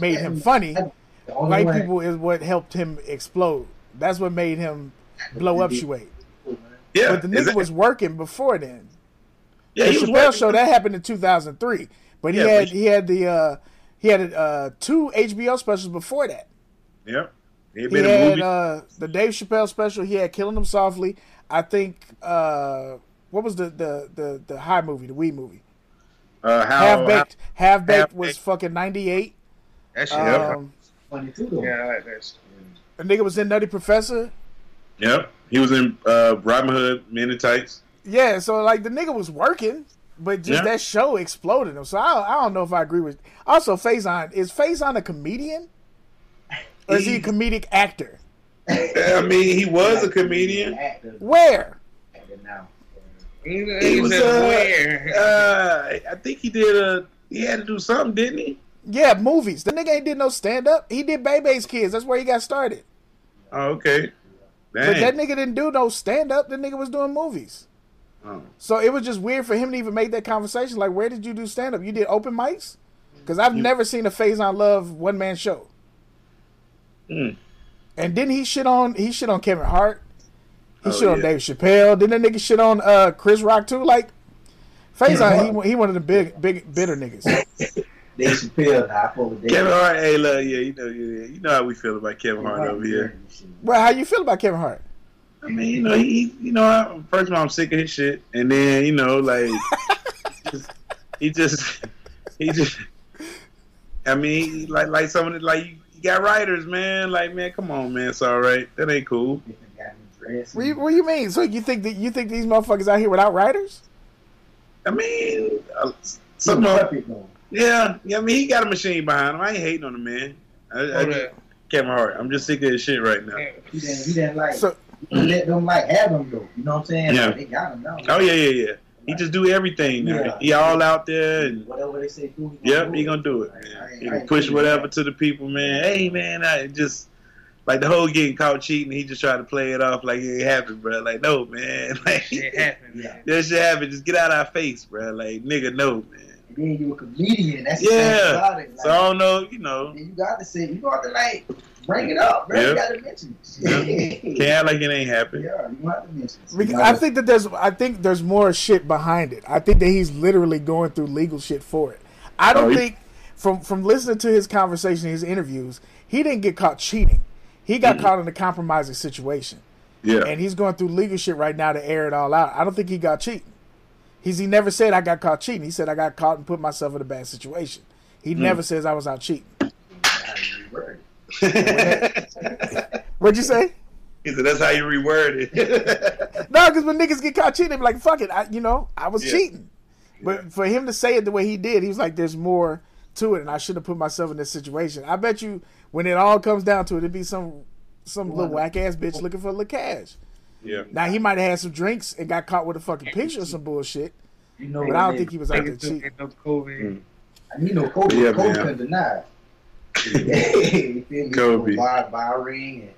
made him funny. White way- people is what helped him explode. That's what made him blow up Shuey. Yeah, But the nigga exactly. was working before then. Yeah, the he was Chappelle working. show that happened in 2003, but he Yeah, had but- he had the uh, he had uh, two HBO specials before that. Yeah, He He a had movie. uh, the Dave Chappelle special. He had Killing Them Softly. I think uh, what was the, the the the high movie, the weed movie? uh, how, Half baked. Half baked Half-Baked. was fucking 98. That shit. Um, Funny too, though. yeah, I like that shit. a nigga was in Nutty Professor. Yep. He was in uh, Robin Hood, Men in Tights. Yeah, so like the nigga was working, but just Yeah. that show exploded him. So I, I don't know if I agree with. Also, Faizon is Faizon a comedian, or is he a comedic actor? I mean, he was a comedian. Where? actor now. He, He he was said uh, where? uh, I think he did a. He had to do something, didn't he? Yeah, movies. The nigga ain't did no stand up. He did Bebe's Kids. That's where he got started. Oh, okay. But that nigga didn't do no stand up. The nigga was doing movies. Oh. So it was just weird for him to even make that conversation. Like, where did you do stand up? You did open mics? Because I've never seen a Faizon Love one man show. Hmm. And didn't he shit on he shit on Kevin Hart? He Oh, shit on yeah. Dave Chappelle. Didn't that nigga shit on uh, Chris Rock too? Like Faizon, he he one of the big big bitter niggas. Dave Chappelle, now I fuck with Dave. Kevin Hart, hey, look, yeah, you know, yeah, you know how we feel about Kevin Hart over here. Well, how you feel about Kevin Hart? I mean, you know, he, you know, I- first of all, I'm sick of his shit, and then, you know, like, he just, he just, I mean, like, like some of the, like, you, you got writers, man, like, man, come on, man, it's all right, that ain't cool. Different got new. What you, what you mean? So you think that you think these motherfuckers out here without writers? I mean, uh, Some some of, puppet though. Yeah, yeah. I mean, he got a machine behind him. I ain't hating on the man. I, I Hold just. Kevin Hart. I'm just sick of his shit right now. He didn't, he didn't like So- he let them like have him though. You know what I'm saying? Yeah. Like, they got him now. Oh yeah, yeah, yeah. He just do everything now. Yeah. He all out there and whatever they say do. Yep, he gonna do it, Like. I He I gonna push whatever that. to the people, man. Hey, man, I just like the whole getting caught cheating. He just tried to play it off like it ain't happened, bro. Like, no, man, like It happened. Yeah. that shit happened. Just get out of our face, bro. Like, nigga, no, man. And then you a comedian. That's the Yeah. thing it. Like, So I don't know, you know, and you got to say, you got to like bring it up, bro. Yep. You got to mention it. can't act like it ain't happened. Yeah, you have to mention it. Because I think that there's, I think there's more shit behind it. I think that he's literally going through legal shit for it. I don't Oh, he- think from from listening to his conversation, his interviews, he didn't get caught cheating. He got caught in a compromising situation, Yeah, and he's going through legal shit right now to air it all out. I don't think he got cheating. He's he never said I got caught cheating. He said I got caught and put myself in a bad situation. He hmm. never says I was out cheating. What'd you say? he said that's how you reword it. No, because when niggas get caught cheating, they be like, "Fuck it," I, you know, I was Yeah. cheating. But for him to say it the way he did, he was like, "There's more to it, and I should have put myself in this situation." I bet you, when it all comes down to it, it'd be some some little whack ass bitch looking for the cash. Yeah, Now he might have had some drinks and got caught with a fucking picture or some bullshit, you know, but I don't think he was out there Niggas cheating. it up COVID. Mm. And you know, Kobe, Yeah, Kobe man. couldn't deny. it. You feel me? Kobe. Wide Bahrain and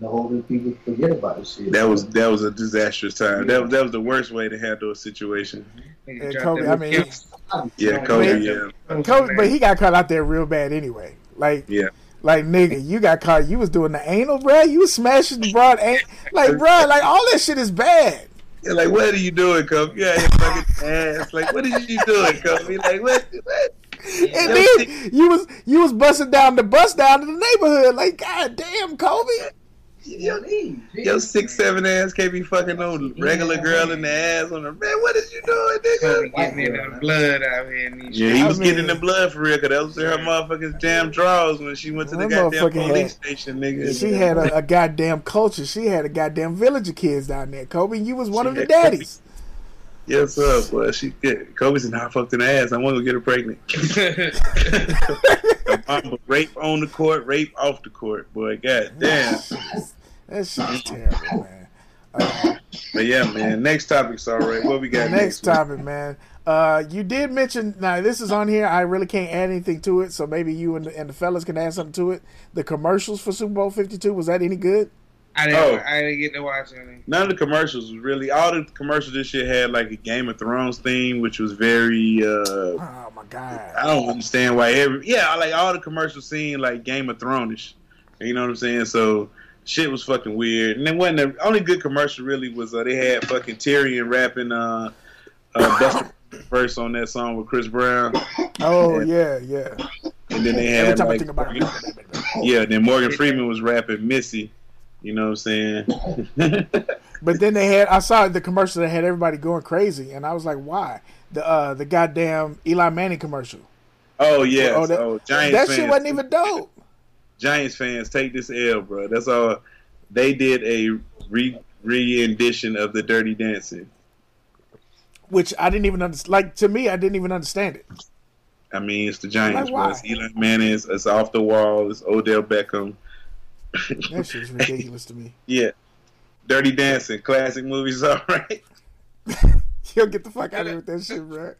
the whole other people forget about this shit. that was that was a disastrous time. That was that was the worst way to handle a situation. And Kobe, I mean, Yeah, You Kobe. Yeah, kill. Kobe, but he got caught out there real bad anyway. Like, yeah. Like nigga, you got caught. You was doing the anal, bro. You was smashing the broad, an- like, bro, like all that shit is bad. Yeah, like, what are you doing, Kobe? You out fucking ass. Like, what are you doing, Kobe? Like, what? what? And then you was you was busting down the bus down in the neighborhood. Like, god damn, Kobe. Yo, Your six seven ass can't be fucking no regular girl in the ass on the man. What is you doing, nigga? getting in the blood out here. And Yeah, he I was mean- getting the blood for real, cause that was her motherfucking damn draws when she went to the That goddamn police had- station, nigga. She had a, a goddamn culture. She had a goddamn village of kids down there. Kobe, you was one She of the had Kobe. daddies. Yes, sir, boy. She good. Kobe said, "Nah, I fucked in the ass. I want to get her pregnant." Mama, rape on the court, rape off the court, boy. God damn. That shit is terrible, man. Uh, But yeah, man. Next topic's all right. What we got next next? man? topic, man. Uh, you did mention now this is on here. I really can't add anything to it, so maybe you and the, and the fellas can add something to it. The commercials for Super Bowl Fifty Two was that any good? I didn't, Oh. I didn't get to watch any. None of the commercials was really. All the commercials this shit had like a Game of Thrones theme, which was very. uh Oh my god! I don't understand why every. Yeah, I like all the commercials seemed like Game of Thrones. You know what I'm saying? So shit was fucking weird. And then when the only good commercial really was uh, they had fucking Tyrion rapping uh, uh Busta verse on that song with Chris Brown, Oh yeah, yeah. and then they Every had time I like think about it, yeah, then Morgan Freeman was rapping Missy. You know what I'm saying? but then they had I saw the commercial that had everybody going crazy, and I was like, why? The uh the goddamn Eli Manning commercial. oh yeah, Oh, that- oh, Giants that shit wasn't even dope. Giants fans take this L, bro. That's all. They did a re rendition of the Dirty Dancing. Which I didn't even understand. Like to me, I didn't even understand it. I mean, it's the Giants, Like, bro. It's Eli Manning. It's, it's off the wall. It's Odell Beckham. That shit's ridiculous to me. Yeah, Dirty Dancing, classic movies. All right. Yo, get the fuck out of here with that shit, bro.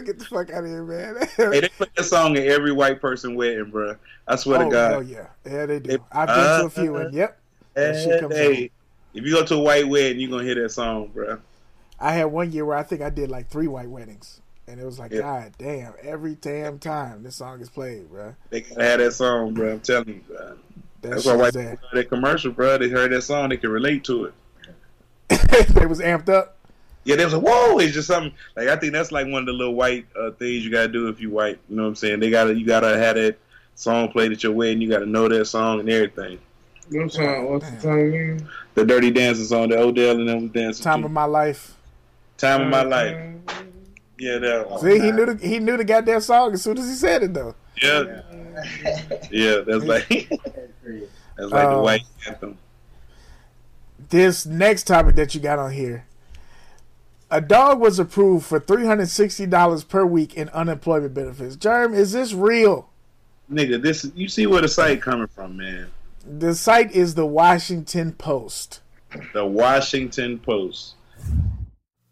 Get the fuck out of here, man. Hey, they play that song at every white person wedding, bro. I swear oh, to God. hell yeah. Yeah, they do. It- I've been to a uh, few, and yep. that shit comes hey, if you go to a white wedding, you're gonna hear that song, bro. I had one year where I think I did like three white weddings. And it was like, Yeah. God damn, every damn time this song is played, bro. They gotta have that song, bro. I'm telling you, bro. That That's why white people that. that commercial, bro. They heard that song, they can relate to it. they was amped up. Yeah, they was like, whoa, it's just something like I think that's like one of the little white uh, things you gotta do if you white. You know what I'm saying? They gotta you gotta have that song played at your wedding. You gotta know that song and everything. What song? What's the song again? The Dirty Dancing song, the Odell and them was dancing. Time to. of my life. Time of my life. Yeah, that one. See, he knew the he knew the goddamn song as soon as he said it though. Yeah, yeah, that's like that's like the Um, white anthem. This next topic that you got on here. A dog was approved for three hundred sixty dollars per week in unemployment benefits. Germ, is this real? Nigga, this you see where the site coming from, man. The site is the Washington Post. The Washington Post.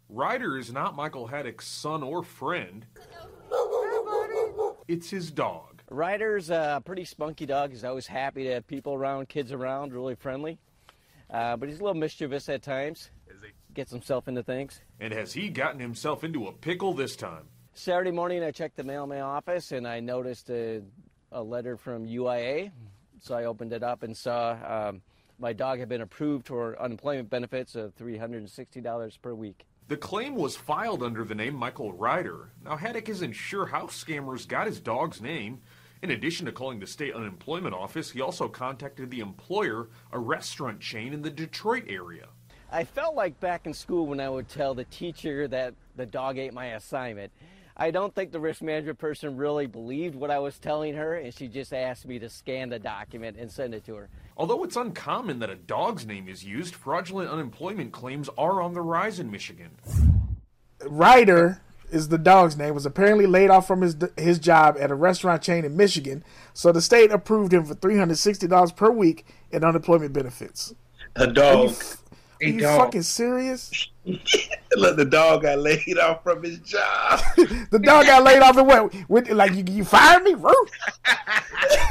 Ryder is not Michael Haddock's son or friend. It's his dog. Ryder's a pretty spunky dog. He's always happy to have people around, kids around, really friendly. Uh, but he's a little mischievous at times. Gets himself into things. And has he gotten himself into a pickle this time? Saturday morning, I checked the mail in my office and I noticed a, a letter from UIA. So I opened it up and saw um, my dog had been approved for unemployment benefits of $360 per week. The claim was filed under the name Michael Ryder. Now, Haddock isn't sure how scammers got his dog's name. In addition to calling the state unemployment office, he also contacted the employer, a restaurant chain in the Detroit area. I felt like back in school when I would tell the teacher that the dog ate my assignment. I don't think the risk management person really believed what I was telling her, and she just asked me to scan the document and send it to her. Although it's uncommon that a dog's name is used, fraudulent unemployment claims are on the rise in Michigan. Ryder is the dog's name. Was apparently laid off from his his job at a restaurant chain in Michigan, so the state approved him for three hundred sixty dollars per week in unemployment benefits. A dog. Are are you fucking serious? Look, the dog got laid off from his job. the dog got laid off and what? With, like you, you fired me, Roo?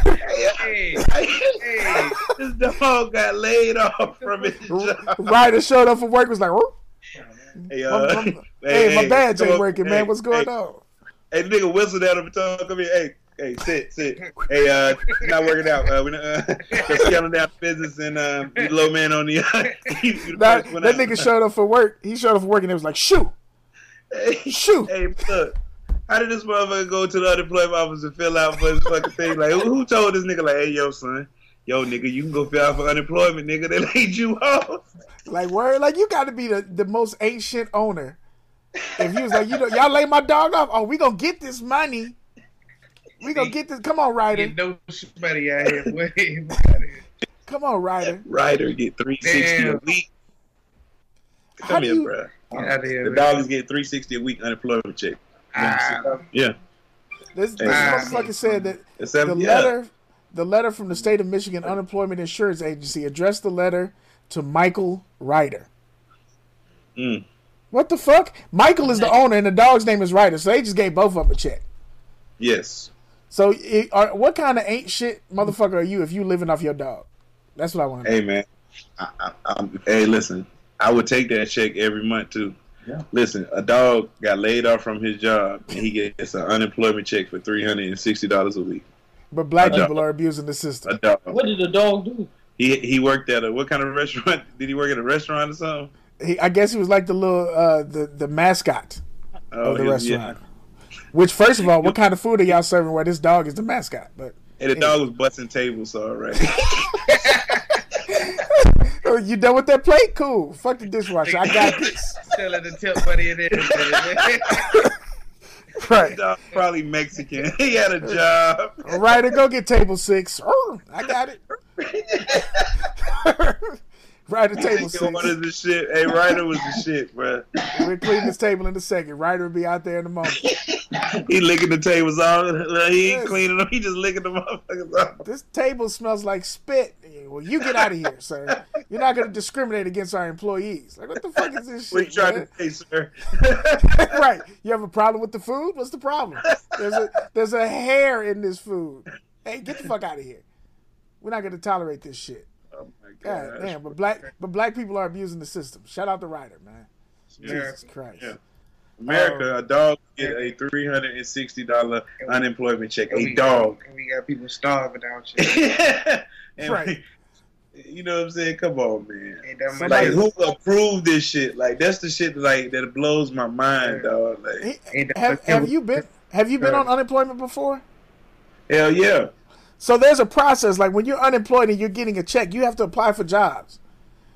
hey, hey, this dog got laid off from his job. Ryder showed up for work. Was like, Roo? Hey, uh, my, my, hey, my badge ain't working, man. What's going on? Hey, nigga, whistle and tell him, come here. Hey, hey, sit, sit. Hey, uh, it's not working out. Uh, we uh, just scaling down business and um, you low man on the. Uh, that that nigga showed up for work. He showed up for work and it was like, shoot, hey, shoot. Hey, look. How did this motherfucker go to the unemployment office and fill out for this fucking thing? Like, who, who told this nigga, like, hey, yo, son, yo, nigga, you can go fill out for unemployment, nigga. They laid you off. Like, word, like, you got to be the, the most ancient owner. If he was like, you know, y'all lay my dog off, oh, we gonna get this money. We gonna get this. Come on, Ryder. Get no money out here. Wait, Come on, Ryder. Ryder get three sixty a week. Come How do here, you- bro. Get out here, The man. dog is getting three sixty a week unemployment check. Ah, Yeah. This, this motherfucker said that It's the seven- yeah. letter, the letter from the state of Michigan Unemployment Insurance Agency addressed the letter to Michael Ryder. Mm. What the fuck? Michael is the owner, and the dog's name is Ryder, so they just gave both of them a check. Yes. So, it, are, what kind of ain't shit motherfucker are you if you living off your dog? That's what I want to know. Hey man. I, I, I'm, hey, listen. I would take that check every month too. Yeah. Listen, a dog got laid off from his job, and he gets an unemployment check for three hundred and sixty dollars a week. But black A dog. people are abusing the system. A dog. What did the dog do? He he worked at a what kind of restaurant? Did he work at a restaurant or something? He, I guess he was like the little uh, the the mascot Oh, of the he- restaurant. Which, first of all, what kind of food are y'all serving where this dog is the mascot? But And the dog was busting tables, so all right. Oh, you done with that plate? Cool. Fuck the dishwasher. I got this. Selling the tip money in there. Right. dog probably Mexican. he had a job. Ryder, go get table six. Oh, I got it. Ryder, table Nigga wanted six. the shit. Hey, Ryder was the shit, bro. We're cleaning this table in a second. Ryder will be out there in a moment. He licking the tables off. He ain't Yes. cleaning them. He just licking the motherfuckers off. This table smells like spit. Well, you get out of here, sir. You're not going to discriminate against our employees. Like, what the fuck is this shit? What you trying man? to say, sir? right. You have a problem with the food? What's the problem? There's a there's a hair in this food. Hey, get the fuck out of here. We're not gonna tolerate this shit. Oh my God god. damn, but black but black people are abusing the system. Shout out the writer, man. Jesus Christ. Yeah. Um, America, a dog get a three hundred and sixty dollar unemployment check. A dog. Got, and we got people starving out here. And, Right. You know what I'm saying? Come on, man. Ain't Like who approved this shit? Like that's the shit like that blows my mind, dog. Like He- Ain't that have, have you been have you been on unemployment before? hell yeah. So there's a process. Like when you're unemployed and you're getting a check, you have to apply for jobs.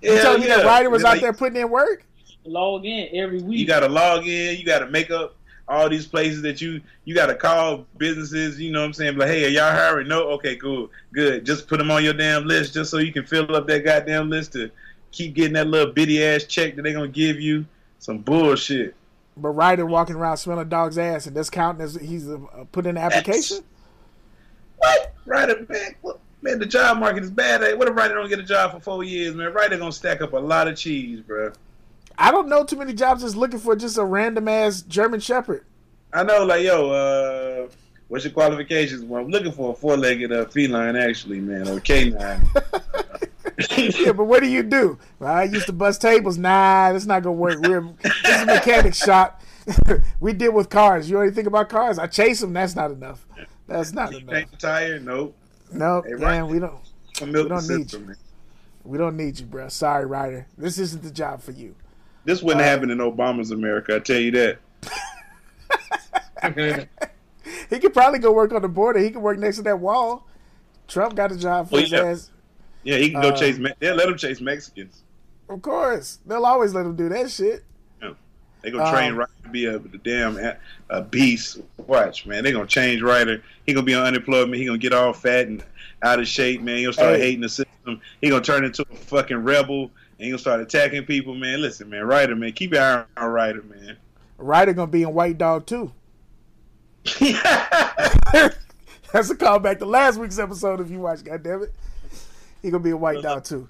You Hell telling me yeah. that Ryder was It's out like, there putting in work? Log in every week. You got to log in. You got to make up all these places that you you got to call businesses. You know what I'm saying? Like, hey, are y'all hiring? No. Okay, cool, good. Just put them on your damn list, just so you can fill up that goddamn list to keep getting that little bitty ass check that they're gonna give you. Some bullshit. But Ryder walking around smelling dog's ass and that's counting as he's uh, put in the application. What? Ryder, man, man, the job market is bad. What if Ryder don't get a job for four years, man? Ryder gonna stack up a lot of cheese, bro. I don't know too many jobs that's looking for just a random ass German Shepherd. I know, like, yo, uh, what's your qualifications? Well, I'm looking for a four-legged uh, feline, actually, man, or canine. yeah, but what do you do? Well, I used to bust tables. Nah, that's not gonna work. We're this is a mechanic shop. we deal with cars. You already think about cars? I chase them. That's not enough. That's not enough. Paint the tire? Nope. Nope. Hey, man, we don't. We don't need system, man. We don't need you, bro. Sorry, Ryder. This isn't the job for you. This wouldn't Uh, happen in Obama's America. I tell you that. He could probably go work on the border. He could work next to that wall. Trump got a job for Well, his yeah. ass. Yeah, he can go Uh, chase. Me- they'll let him chase Mexicans. Of course, they'll always let him do that shit. They gonna train Um, Ryder to be a, the damn a, a beast. Watch, man. They gonna change Ryder. He gonna be on unemployment. He gonna get all fat and out of shape, man. He gonna start Hey. hating the system. He gonna turn into a fucking rebel and he gonna start attacking people, man. Listen, man, Ryder, man, keep your eye on Ryder, man. Ryder gonna be in White Dog too. That's a callback to last week's episode. If you watch, goddammit. he gonna be in White Dog too.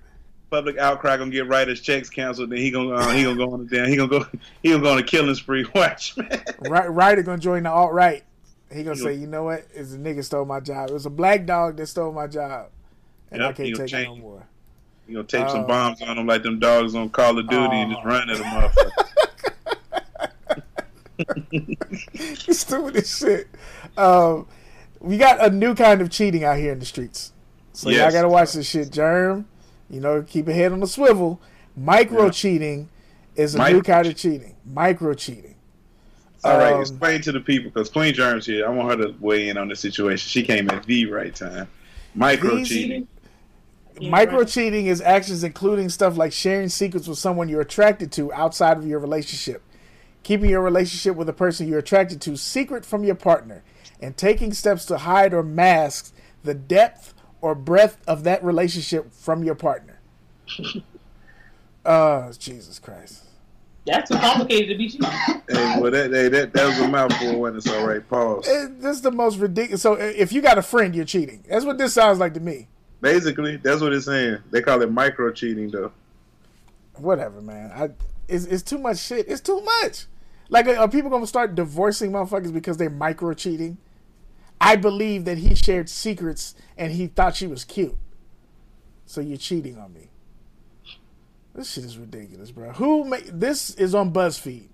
Public outcry gonna get Ryder's checks canceled. Then he gonna uh, he gonna go on the damn. He gonna go. He gonna go on a killing spree. Watch, man. Ry- Ryder gonna join the alt right. He gonna He say, gonna- you know what? It's a nigga stole my job. It was a black dog that stole my job, and I Yep, he can't take it no change. more. You gonna tape Oh. some bombs on them like them dogs on Call of Duty and just run at them motherfucker. Stupid as shit. Um, we got a new kind of cheating out here in the streets. So y'all gotta watch this shit, Germ. You know, keep your head on the swivel. Micro Yeah. cheating is a Micro new kind of cheating. Micro cheating. All right, Um, explain to the people because Queen Germ's here. I want her to weigh in on the situation. She came at the right time. Micro cheating. Micro cheating is actions including stuff like sharing secrets with someone you're attracted to outside of your relationship, keeping your relationship with a person you're attracted to secret from your partner, and taking steps to hide or mask the depth or breadth of that relationship from your partner. Oh, Jesus Christ. That's too complicated to be cheating. Hey, well, that, hey, that that was a mouthful when it's all right. Pause. It, this is the most ridiculous. So, if you got a friend, you're cheating. That's what this sounds like to me. Basically, that's what it's saying. They call it micro cheating, though. Whatever, man. I it's, it's too much shit. It's too much. Like, are people gonna start divorcing motherfuckers because they're micro cheating? I believe that he shared secrets and he thought she was cute. So you're cheating on me. This shit is ridiculous, bro. Who made this? Is on BuzzFeed,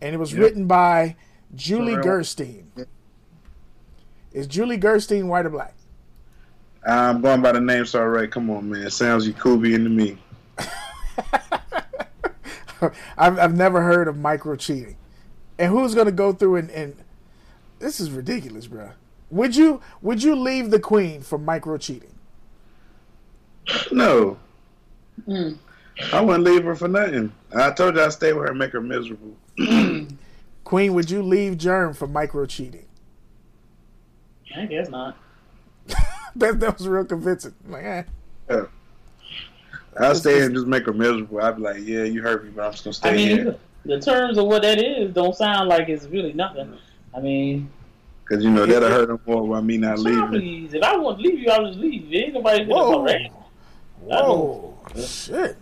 and it was Yep. written by Julie Gerstein. Is Julie Gerstein white or black? I'm going by the name, so right. Come on, man. Sounds Yakubian to me. I've, I've never heard of micro cheating. And who's gonna go through and, and this is ridiculous, bro. Would you would you leave the queen for micro cheating? No, I wouldn't leave her for nothing. I told you I'd stay with her and make her miserable. Queen, would you leave Germ for micro cheating? I guess not. That that was real convincing. I'm like, eh. Yeah. I'll stay here and just make her miserable. I'd be like, yeah, you hurt me, but I'm just gonna stay I mean, here the terms of what that is don't sound like it's really nothing. I mean, because you know that'll hurt them more by me not leaving. please, if I want to leave you, I'll just leave. There ain't nobody gonna Whoa. come right. Whoa, shit.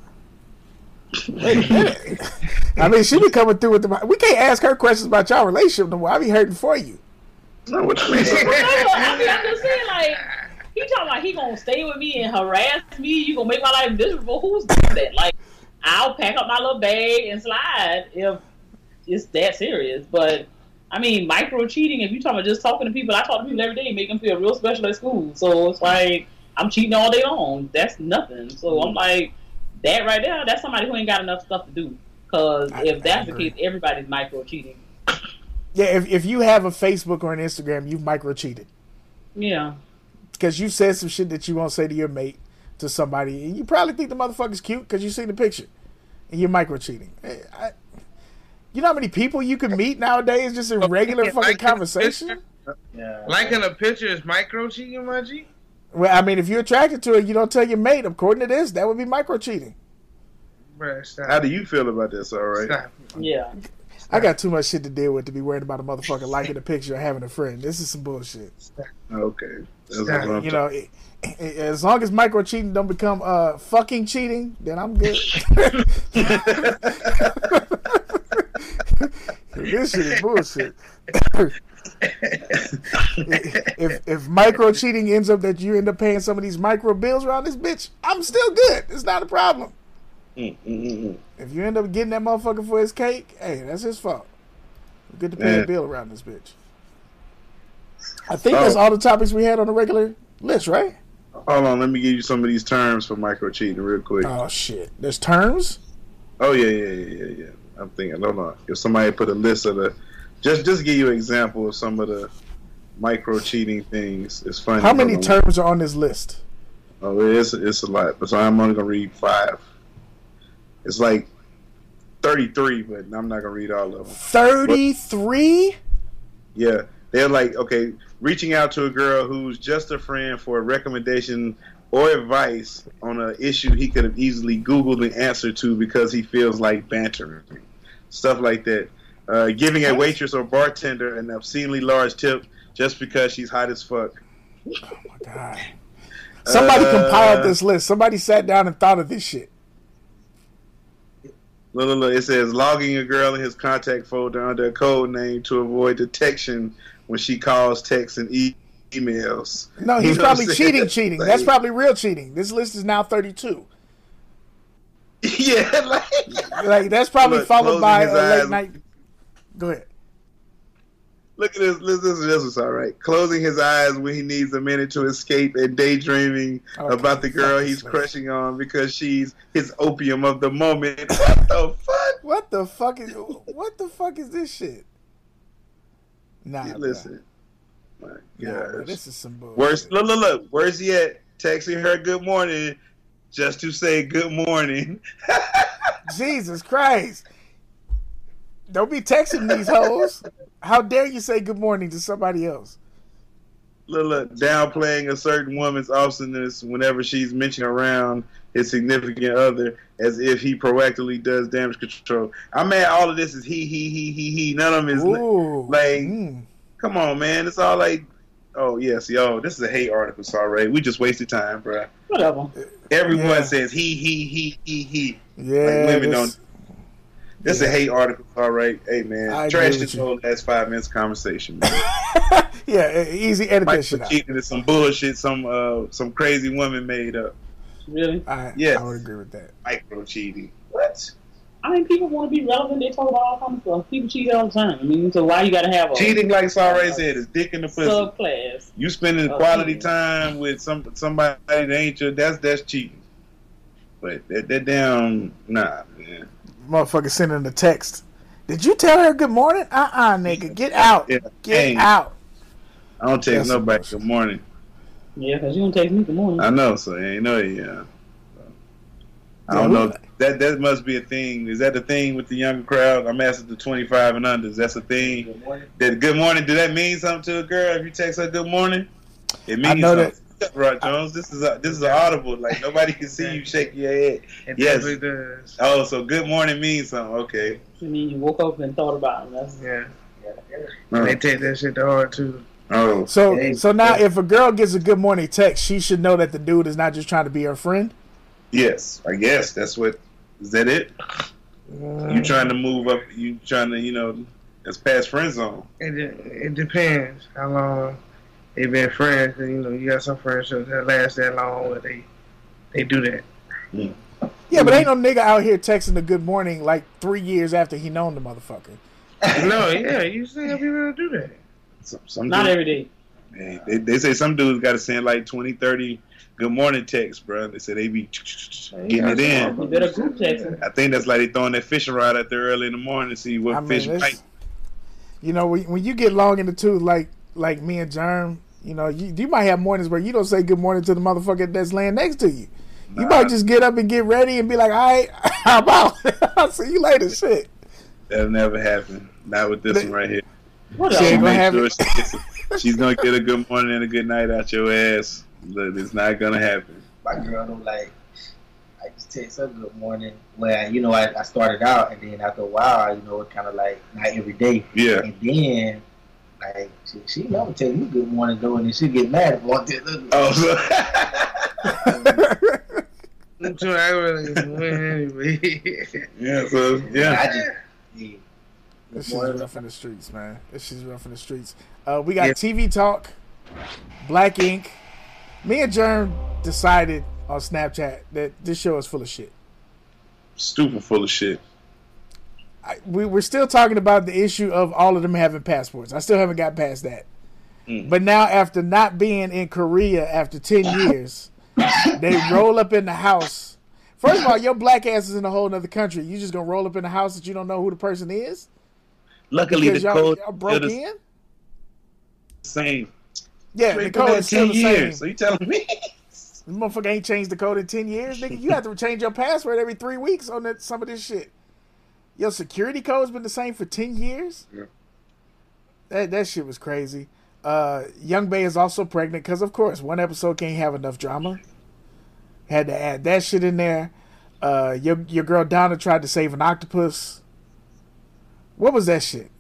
Wait a minute. I mean, she be coming through with the. We can't ask her questions about y'all relationship no more. I be hurting for you. No, what you mean? I mean, I'm just saying, like, he talking about he gonna stay with me and harass me. You gonna make my life miserable? Who's doing that? Like, I'll pack up my little bag and slide if it's that serious. But I mean, micro cheating. If you talking about just talking to people, I talk to people every day, make them feel real special at school. So it's like I'm cheating all day long. That's nothing. So I'm mm-hmm. like, that right there, that's somebody who ain't got enough stuff to do. Because if that's the case, everybody's micro cheating. Yeah, if if you have a Facebook or an Instagram, you've micro cheated Yeah. because you said some shit that you won't say to your mate to somebody, and you probably think the motherfucker's cute because you seen the picture, and you're micro cheating. Eh, I, you know how many people you can meet nowadays just in regular fucking Like- conversation? Yeah. Liking a picture is micro cheating, my G. Well, I mean, if you're attracted to it, you don't tell your mate. According to this, that would be micro cheating. How do you feel about this? All right. Stop. Yeah. I got too much shit to deal with to be worried about a motherfucker liking a picture or having a friend. This is some bullshit. Okay. That's Stop. You know, it, it- as long as micro cheating don't become uh fucking cheating, then I'm good. this shit is bullshit. if if micro cheating ends up that you end up paying some of these micro bills around this bitch, I'm still good. It's not a problem. Mm, mm, mm, mm. If you end up getting that motherfucker for his cake, hey, that's his fault. Get to pay Yeah. a bill around this bitch. I think that's Oh. all the topics we had on the regular list, right? Hold on, let me give you some of these terms for micro cheating real quick. Oh shit. There's terms? Oh yeah, yeah, yeah, yeah, yeah. I'm thinking. Hold on. If somebody put a list of the, just just give you an example of some of the micro cheating things. It's funny. How many terms are on this list? Oh, it's it's a lot. But so I'm only gonna read five. It's like thirty three, but I'm not gonna read all of them. 33? Yeah, they're like okay, reaching out to a girl who's just a friend for a recommendation or advice on an issue he could have easily Googled the answer to because he feels like bantering, stuff like that. Uh, giving a waitress or bartender an obscenely large tip just because she's hot as fuck. Oh my God. Somebody Uh, compiled this list. Somebody sat down and thought of this shit. Look, look, look, it says logging a girl in his contact folder under a code name to avoid detection when she calls, texts, and e- emails. No, You he's know probably cheating, cheating. Like- That's probably real cheating. This list is now 32. yeah, like, Like that's probably Look, followed by a late eyes. night. Go ahead. Look at this. Listen, this, this is all right. Closing his eyes when he needs a minute to escape and daydreaming Okay, about the girl he's crushing on because she's his opium of the moment. What the fuck? What the fuck is what the fuck is this shit? Nah, Yeah, listen. My gosh. this is some bullshit. Worse. Look, look, look. Worse yet, texting her good morning just to say good morning. Jesus Christ. Don't be texting these hoes. How dare you say good morning to somebody else? look, look, downplaying a certain woman's awesomeness whenever she's mentioned around his significant other as if he proactively does damage control. I mean, all of this is he, he, he, he, he. None of them is Ooh. like, Mm. Come on, man. It's all like, oh, yes, yo, this is a hate article, sorry. We just wasted time, bro. Whatever. Everyone Yeah. says he, he, he, he, he. Yeah. like women this- don't- This is a hate article, all right. Hey, man, I agree trash this whole last five minutes conversation, man. yeah, easy edit Mike that shit cheating is some bullshit some uh some crazy woman made up. Really? I, Yes. I would agree with that. Micro cheating. What? I mean, people want to be relevant. They talk about all kinds of stuff. People cheat all the time. I mean, so why you got to have a Cheating, like Saray said, is dick in the pussy. subclass? You spending Oh, quality yeah. time with some somebody that ain't your that's that's cheating. But that, that damn nah, man. Motherfucker sending a text. Did you tell her good morning? Uh uh nigga. Get out. Yeah, Get hey, out. I don't text That's some nobody good morning. Yeah, because you don't text me good morning. I know, so I ain't know it, yeah. I don't who- know. That that must be a thing. Is that the thing with the younger crowd? I'm asking the 25 and unders. That's a thing. That good morning. Do that mean something to a girl if you text her good morning? It means I know something. Rod Jones, this is a, this is an audible. Like nobody can see you shake your head. It Yes. does. Oh, so good morning means something. Okay. I mean, you woke up and thought about it. That's, Yeah. Oh. They take that shit to heart too. Oh. So Hey, so now if a girl gets a good morning text, she should know that the dude is not just trying to be her friend. Yes, I guess that's what. Is that it? You uh, trying to move up? You trying to you know? It's past friend zone. It it depends how long they've been friends. 'cause, you know, you got some friendships that last that long where they they do that. Yeah, but ain't no nigga out here texting a good morning like three years after he known the motherfucker. no, yeah, you see got people do that. Some, some not dudes- every day. Hey, they, they say some dudes got to send like 20, 30 good morning text, bro. They said they be getting it in. You better group text. I think that's like they throwing that fishing rod out there early in the morning to see what I mean, fish bite. You know, when, when you get long in the tooth, like like me and Germ, you know, you, you might have mornings where you don't say good morning to the motherfucker that's laying next to you. You Nah. might just get up and get ready and be like, "All right, how about? I'll see you later." Shit. That'll never happen. Not with this one right here. Whatever. She ain't gonna Make have sure she gets a- she's gonna get a good morning and a good night out your ass. Look, it's not gonna happen. My girl don't like. I just text her good morning. Where you know I, I started out, and then after a while, you know, it kind of like not every day. Yeah. And then like she, she never tell you good morning though, and then she get mad if one tell her. Oh, so I'm sure I really anyway. yeah, so yeah. I just yeah. This shit's rough in the streets, man. This shit's rough in the streets. Uh, we got TV Talk, Black Ink. Me and Germ decided on Snapchat that this show is full of shit. Stupid full of shit. I, we, we're still talking about the issue of all of them having passports. I still haven't got past that. Mm. But now, after not being in Korea after 10 years, they roll up in the house. First of all, your black ass is in a whole other country. You just gonna roll up in the house that you don't know who the person is? Luckily, Because the y'all, code broke the in? same. Yeah, the code is still 10 the years. same. So you telling me? The motherfucker ain't changed the code in 10 years. Nigga, you have to change your password every three weeks on that, some of this shit. Your security code's been the same for 10 years? Yeah. That, that shit was crazy. Uh, Young Bae is also pregnant because, of course, one episode can't have enough drama. Had to add that shit in there. Uh, your, your girl Donna tried to save an octopus. What was that shit?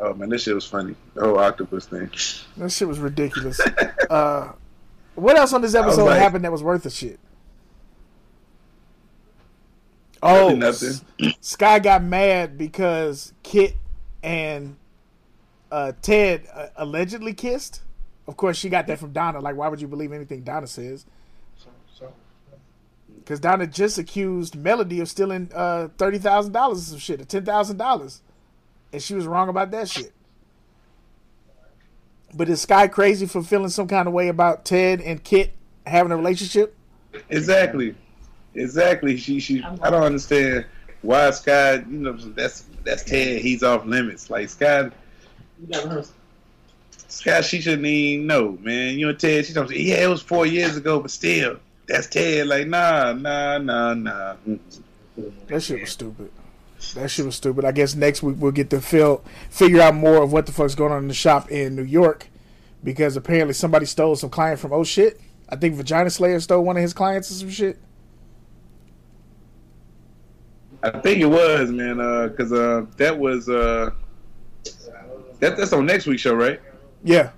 Oh man, this shit was funny. The whole octopus thing. That shit was ridiculous. uh, what else on this episode like- happened that was worth the shit? Oh, Nothing, S- Sky got mad because Kit and uh, Ted uh, allegedly kissed. Of course, she got that from Donna. Like, why would you believe anything Donna says? Because Donna just accused Melody of stealing uh, thirty thousand dollars or some shit, or ten thousand dollars, and she was wrong about that shit. But is Sky crazy for feeling some kind of way about Ted and Kit having a relationship? Exactly. Exactly. She she I don't understand why Sky, you know, that's that's Ted, he's off limits. Like Sky You never heard. Sky, she shouldn't even know, man. You and Ted, she don't say, Yeah, it was four years ago, but still, that's Ted. Like, nah, nah, nah, nah. That shit was stupid. That shit was stupid. I guess next week we'll get to feel, figure out more of what the fuck's going on in the shop in New York, because apparently somebody stole some client from oh shit. I think Vagina Slayer stole one of his clients or some shit. I think it was, man, uh, cause uh that was uh that, that's on next week's show, right? Yeah,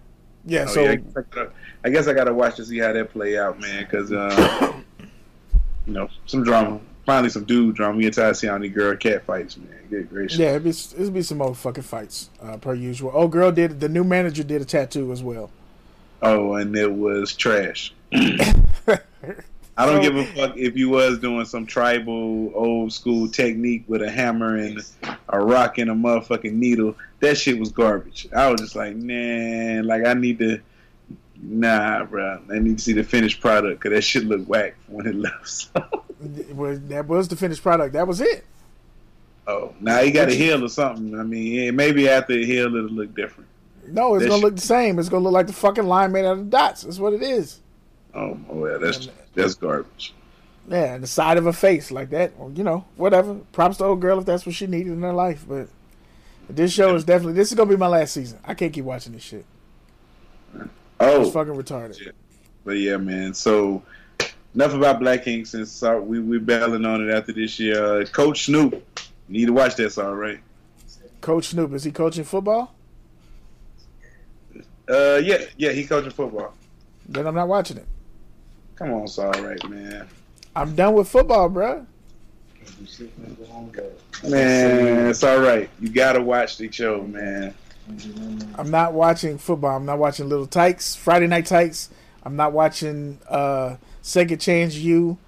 yeah. Oh, so yeah, I, guess I, gotta, I guess I gotta watch to see how that play out, man. Cause uh, you know some drama, finally some dude drama. We get tired of seeing how many girl cat fights, man. Good gracious. yeah, it'd be it'd be some more fucking fights uh, per usual. Oh, girl did the new manager did a tattoo as well. Oh, and it was trash. I don't give a fuck if you was doing some tribal old school technique with a hammer and a rock and a motherfucking needle. That shit was garbage. I was just like, man, like I need to, nah, bro. I need to see the finished product because that shit looked whack when it left. That was the finished product. That was it. oh, now he got a heel or something. I mean, yeah, maybe after a heel it'll look different. No, it's That gonna shit- look the same. It's gonna look like the fucking line made out of dots. That's what it is. Oh, well, that's that's garbage. Yeah, and the side of her face like that. Well, you know, whatever. Props to old girl if that's what she needed in her life. But this show is definitely this is gonna be my last season. I can't keep watching this shit. Oh, It's fucking retarded. But yeah, man. So enough about Black Ink since uh, we we battling on it after this year. Uh, Coach Snoop, you need to watch that. All right. Coach Snoop is he coaching football? Uh, yeah, yeah. He coaching football. Then I'm not watching it. Come on, it's all right, man. I'm done with football, bruh. Man, it's all right. You gotta watch the show, man. I'm not watching football. I'm not watching Little Tykes, Friday Night Tykes. I'm not watching uh, Second Chance You.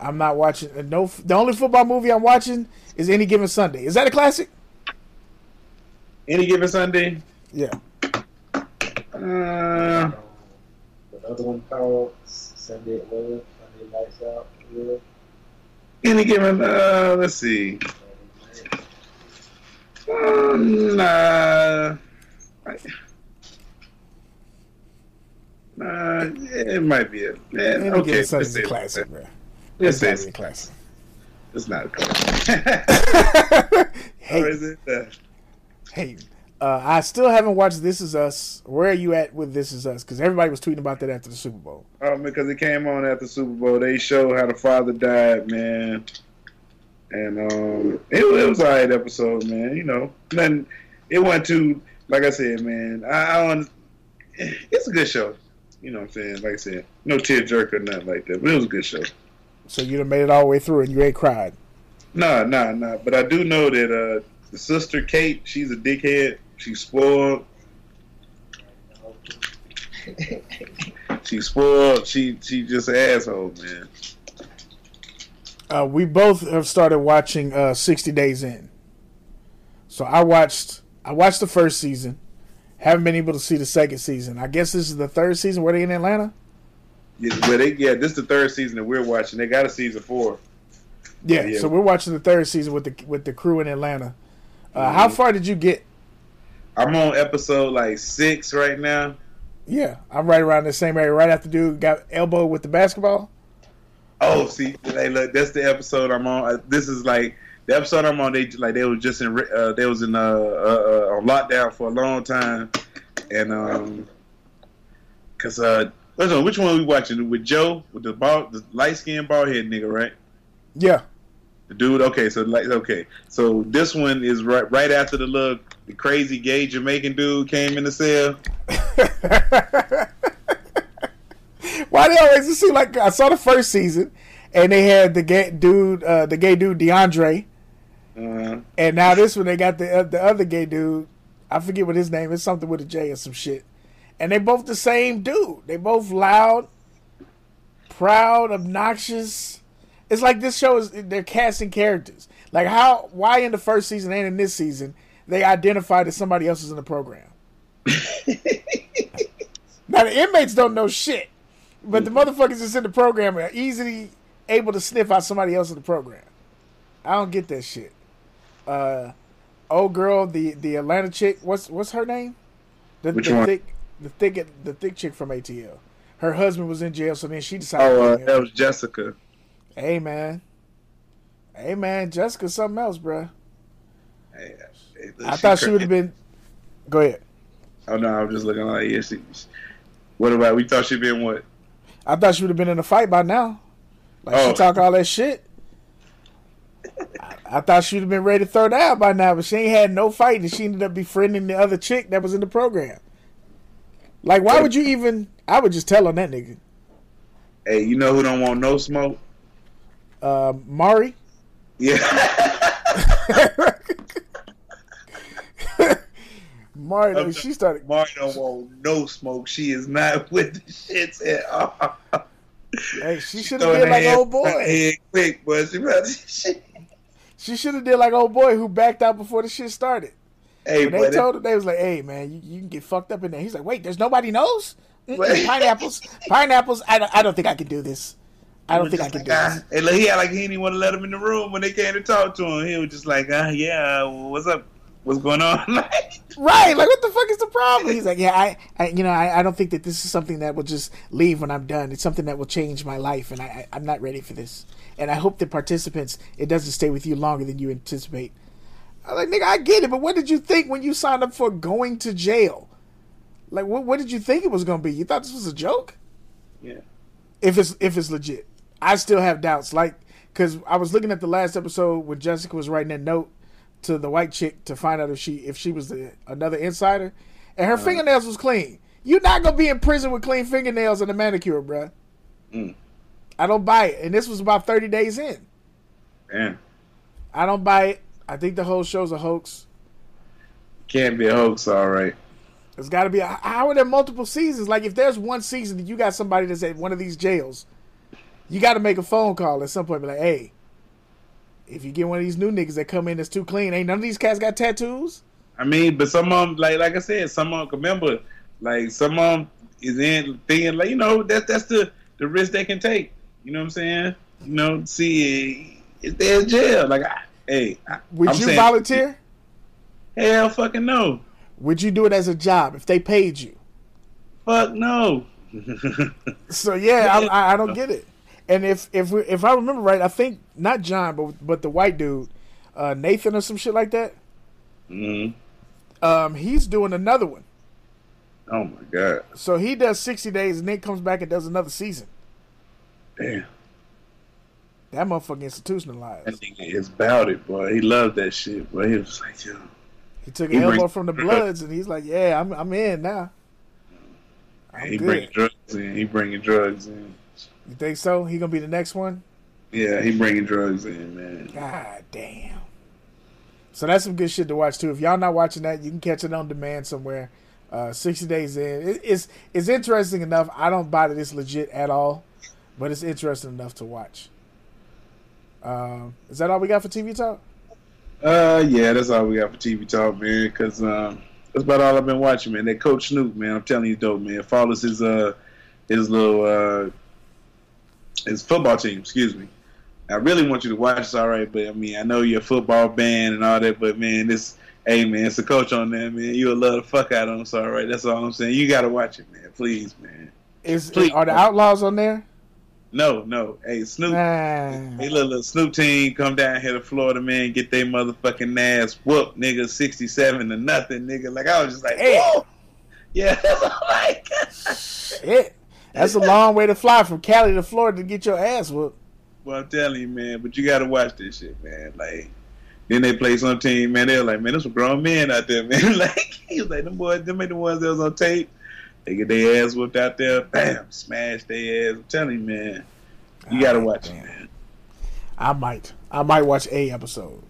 I'm not watching uh, no. The only football movie I'm watching is Any Given Sunday. Is that a classic? Any given Sunday. Yeah. Uh, The other one called Sunday at Love, Sunday Lights Out. Yeah. any given. Uh, let's see. Um, nah. I- Nah, it might be a man. Okay, let's is a classic, It's say a classic. It's not a classic. Hey, is it? Uh, hey, Uh, I still haven't watched This Is Us. Where are you at with This Is Us? Because everybody was tweeting about that after the Super Bowl. Oh, because it came on after the Super Bowl. They showed how the father died, man. And um, it, it was an alright episode, man. You know, nothing. It went to like I said, man. I, I don't. It's a good show. You know what I'm saying? Like I said, no tear jerk or nothing like that. But it was a good show. So you done made it all the way through and you ain't cried. Nah, nah, nah. But I do know that uh, the sister Kate, she's a dickhead. She's spoiled. She's spoiled. She she just an asshole, man. Uh, we both have started watching uh, 60 Days In. So I watched I watched the first season. Haven't been able to see the second season. I guess this is the third season. Were they in Atlanta? Yeah, they, yeah, this is the third season that we're watching. They got a season four. Yeah, Yeah. so we're watching the third season with the with the crew in Atlanta. Uh, How Mhm. far did you get? I'm on episode like six right now. Yeah, I'm right around the same area. Right after dude got elbowed with the basketball. Oh, see, hey, look, that's the episode I'm on. This is like the episode I'm on. They like they was just in uh, they was in uh, uh, uh, on lockdown for a long time, and um, cause uh, which one, which one we watching with Joe with the ball, the light skinned bald head nigga, right? Yeah. The dude. Okay, so like okay, so this one is right right after the little the crazy gay Jamaican dude came in the cell. Why do they always seem like I saw the first season, and they had the gay dude, uh, the gay dude DeAndre, Uh, and now this one they got the uh, the other gay dude. I forget what his name is, something with a J or some shit. And they both the same dude. They both loud, proud, obnoxious. It's like this show is they're casting characters. Like how why in the first season and in this season they identified that somebody else is in the program. now the inmates don't know shit, but the motherfuckers that's in the program are easily able to sniff out somebody else in the program. I don't get that shit. Uh, old girl, the the Atlanta chick. What's what's her name? The, Which the one? thick, the thick, the thick chick from ATL. Her husband was in jail, so then she decided. oh, uh, that was Jessica. Hey man, hey man, Jessica, something else, bruh. Hey, I thought she would have been. Go ahead. Oh no, I was just looking like yeah. She, what about we thought she'd been what? I thought she would have been in a fight by now. Like Oh. she talk all that shit. I, I thought she'd have been ready to throw down by now, but she ain't had no fight, and she ended up befriending the other chick that was in the program. Like, why would you even? I would just tell on that nigga, Hey, you know who don't want no smoke? uh, Mari. Yeah. Mari, though, she started. Mari don't want no smoke. She is not with the shits at all. Hey, she should have did like old boy. Head quick, but she to- She should have did like old boy who backed out before the shit started. Hey, when they buddy. told him, they was like, "Hey, man, you, you can get fucked up in there." He's like, "Wait, there's nobody knows pineapples, pineapples. I don't, I don't think I can do this. I don't think I just can do like, this." ah. And he had like he didn't want to let him in the room when they came to talk to him. He was just like, ah, yeah, what's up? What's going on? Right? Like, what the fuck is the problem? He's like, "Yeah, I, I you know, I, I don't think that this is something that will just leave when I'm done. It's something that will change my life, and I, I I'm not ready for this. And I hope the participants it doesn't stay with you longer than you anticipate." I'm like, nigga, I get it, but what did you think when you signed up for going to jail? Like, what what did you think it was gonna be? You thought this was a joke? yeah. if it's if it's legit. I still have doubts, like because I was looking at the last episode when Jessica was writing that note to the white chick to find out if she if she was the, another insider, and her fingernails was clean. You're not gonna be in prison with clean fingernails and a manicure, bruh. Mm. I don't buy it, and this was about thirty days in. Man, I don't buy it. I think the whole show's a hoax. can't be a hoax, all right. It's got to be. A, how are there multiple seasons? Like if there's one season that you got somebody that's at one of these jails, you got to make a phone call at some point. Be like, hey, if you get one of these new niggas that come in that's too clean, ain't none of these cats got tattoos. I mean, but some of them, like like I said, some of them remember, like some of them is in thinking like you know that that's the the risk they can take. You know what I'm saying? You know, see, if they're in jail, like, I, hey, I, Would I'm you saying- volunteer? Hell, fucking no. Would you do it as a job if they paid you? Fuck no. So yeah, I, I don't get it. And if if we, if I remember right, I think not John, but but the white dude, uh, Nathan or some shit like that. Mhm. Um, he's doing another one. Oh my god. So he does sixty days and then comes back and does another season. Damn. That motherfucker institutionalized. That nigga is about it, boy. He loved that shit, boy. He was like, yo. He took He an elbow from the Bloods and he's like, "Yeah, I'm I'm in now." I'm he good. bringing drugs in. He bringing drugs in. You think so? He gonna be the next one? Yeah, he bringing drugs in, man. God damn. So that's some good shit to watch too. If y'all not watching that, you can catch it on demand somewhere. Uh, Sixty days in, it, it's it's interesting enough. I don't buy that it's legit at all, but it's interesting enough to watch. Um, is that all we got for TV talk? Uh, yeah, that's all we got for TV talk, man. Because um, that's about all I've been watching, man. That Coach Snoop, man. I'm telling you, dope, man. Follows his uh his little uh his football team. Excuse me. I really want you to watch. It's all right, but I mean, I know you're a football band and all that, but man, this hey man, it's a coach on there, man. You'll love the fuck out of him. So all right, that's all I'm saying. You gotta watch it, man. Please, man. Is Please. are the Outlaws on there? No, no. Hey, Snoop. Nah. Hey, little, little Snoop team come down here to Florida, man. Get their motherfucking ass whooped, nigga. Sixty-seven to nothing, nigga. Like I was just like, whoa. Yeah, that's all right. Shit, that's a long way to fly from Cali to Florida to get your ass whooped. Well, I'm telling you, man. But you gotta watch this shit, man. Like, then they play some team, man. They're like, man, there's some grown men out there, man. like, he was like, them boys, them ain't the ones that was on tape. They get their ass whooped out there, bam, smash their ass. I'm telling you, man. You gotta watch it, man. I might, I might watch a episode.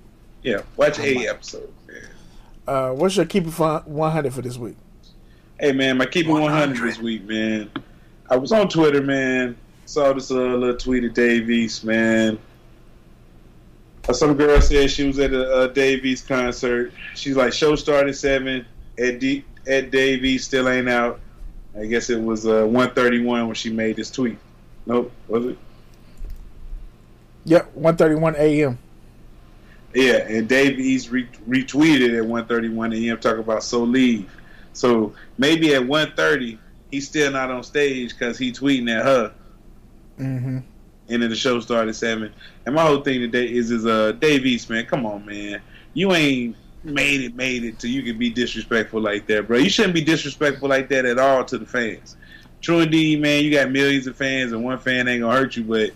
Yeah, watch a episode, man. Uh, what's your keep it 100 for this week? Hey man, my keep keeping 100 this week, man. I was on Twitter, man. Saw this uh, little tweet of Dave East, man. Uh, some girl said she was at a, Dave East concert. She's like, show started seven. Ed, D- Ed Dave East still ain't out. I guess it was uh, 131 when she made this tweet. Nope, was it? Yep, 1:31 a.m. Yeah, and Dave East re- retweeted at 1:31 a.m. talking about so leave. So maybe at 1:30 he's still not on stage because he tweeting at her. Mm-hmm. and then the show started at seven. And my whole thing today is is uh Dave East, man, come on, man. You ain't made it, made it till you can be disrespectful like that, bro. You shouldn't be disrespectful like that at all to the fans. True indeed, man, you got millions of fans and one fan ain't gonna hurt you, but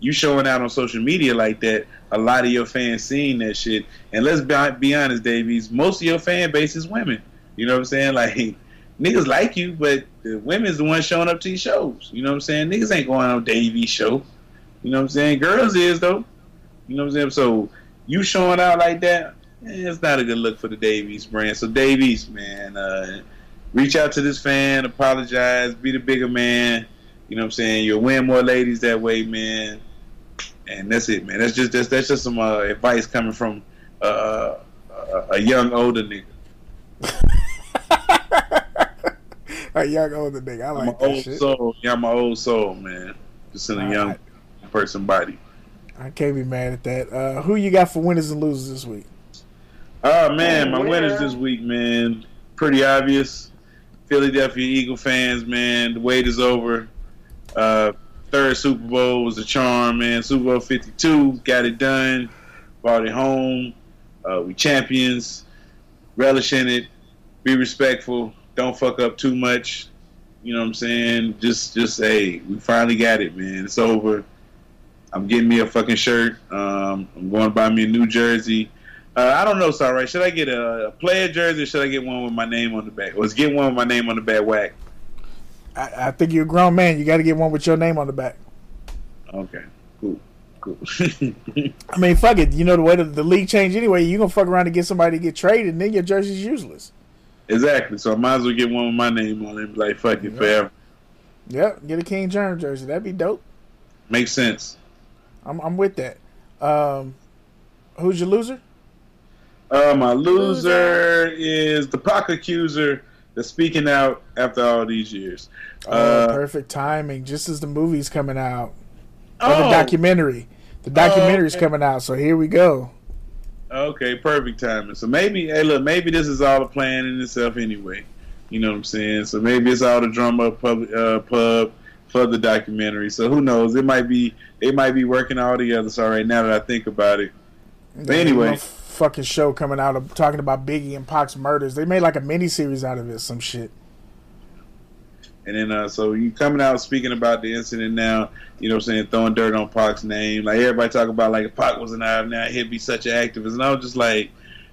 you showing out on social media like that, a lot of your fans seeing that shit. And let's be, be honest, Dave East, most of your fan base is women. You know what I'm saying? Like niggas like you, but the women's the ones showing up to your shows. You know what I'm saying? Niggas ain't going on Davey's show. You know what I'm saying? Girls is though. You know what I'm saying? So you showing out like that, eh, it's not a good look for the Dave East brand. So Dave East, man, uh, reach out to this fan, apologize, be the bigger man. You know what I'm saying? You'll win more ladies that way, man. And that's it, man. That's just that's, that's just some uh, advice coming from uh, a, a young older nigga. A young older nigga. I I'm like an that old shit. soul. Yeah, I'm an old soul, man. Just in a All young right. person body. I can't be mad at that. Uh, who you got for winners and losers this week? Oh man, my winners this week, man. Pretty obvious. Philadelphia Eagle fans, man. The wait is over. Uh, third Super Bowl was a charm, man. Super Bowl Fifty Two, got it done. Brought it home. Uh, we champions. Relish in it. Be respectful. Don't fuck up too much. You know what I'm saying? Just, just hey, we finally got it, man. It's over. I'm getting me a fucking shirt. Um, I'm going to buy me a new jersey. Uh, I don't know, sorry. Should I get a, a player jersey or should I get one with my name on the back? Let's get one with my name on the back. Whack. I, I think you're a grown man. You got to get one with your name on the back. Okay. Cool. Cool. I mean, fuck it. You know the way the, the league changed anyway. You gonna fuck around and get somebody to get traded, and then your jersey's useless. Exactly. So I might as well get one with my name on it. and be Like fuck it, forever. Yep, get a King Germ jersey. That'd be dope. Makes sense. I'm I'm with that. Um, who's your loser? Uh, my loser is the Pac accuser that's speaking out after all these years. Oh, Uh, perfect timing. Just as the movie's coming out, Oh. the documentary. The documentary's okay. coming out, so here we go. Okay, perfect timing. So maybe, hey, look, maybe this is all a plan in itself anyway. You know what I'm saying? So maybe it's all the drum up pub, uh, pub for the documentary. So who knows? It might be they might be working all together. So right now that I think about it, but anyway, fucking show coming out of talking about Biggie and Pac's murders. They made like a mini series out of it, some shit. And then, uh, so you coming out speaking about the incident now, you know what I'm saying, throwing dirt on Pac's name. Like, everybody talk about, like, if Pac wasn't out now, he'd be such an activist. And I was just like,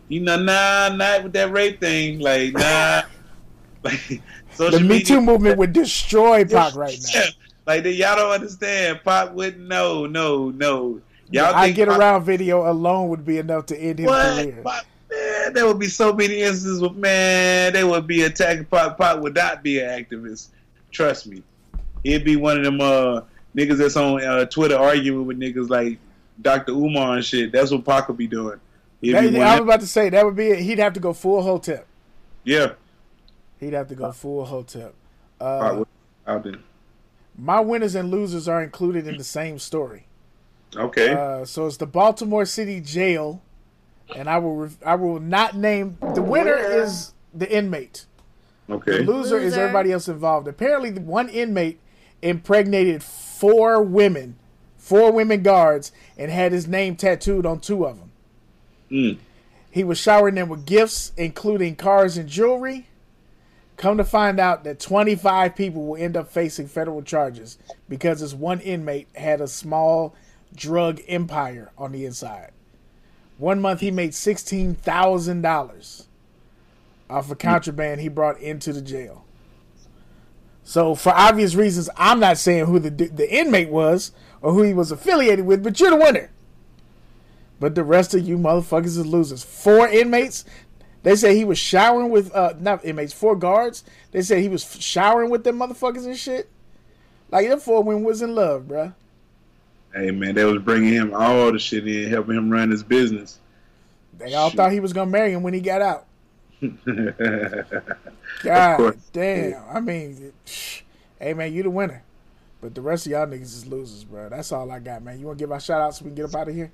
you know, nah, not with that rape thing. Like, nah. like, social The Me media- Too movement would destroy Pac right now. Yeah. Like, they, y'all don't understand. Pac wouldn't, no, no, no. Y'all I think get Pac- around video alone would be enough to end his What? career. Pac- man, there would be so many instances with, man, they would be attacking Pac. Pac would not be an activist. Trust me. He'd be one of them uh, niggas that's on uh, Twitter arguing with niggas like Dr. Umar and shit. That's what Pac would be doing. That- be I was about to say that would be it. He'd have to go full hotep. yeah. He'd have to go full hotep. Uh, out there. my winners and losers are included in the same story. Okay. Uh, so it's the Baltimore City Jail, and I will re- I will not name the winner is the inmate. Okay. The loser, is everybody else involved. Apparently, the one inmate impregnated four women, four women guards, and had his name tattooed on two of them. Mm. He was showering them with gifts, including cars and jewelry. Come to find out that 25 people will end up facing federal charges because this one inmate had a small drug empire on the inside. One month he made $16,000 off of contraband he brought into the jail. So, for obvious reasons, I'm not saying who the the inmate was or who he was affiliated with, but you're the winner. But the rest of you motherfuckers is losers. Four inmates. They say he was showering with uh not inmates, four guards. They said he was showering with them motherfuckers and shit. Like them four women was in love, bruh. Hey, man, they was bringing him all the shit in, helping him run his business. They all thought he was gonna marry him when he got out. Of God damn. I mean, hey man, you the winner. But the rest of y'all niggas is losers, bro. That's all I got, man. You want to give our shout out so we can get up out of here?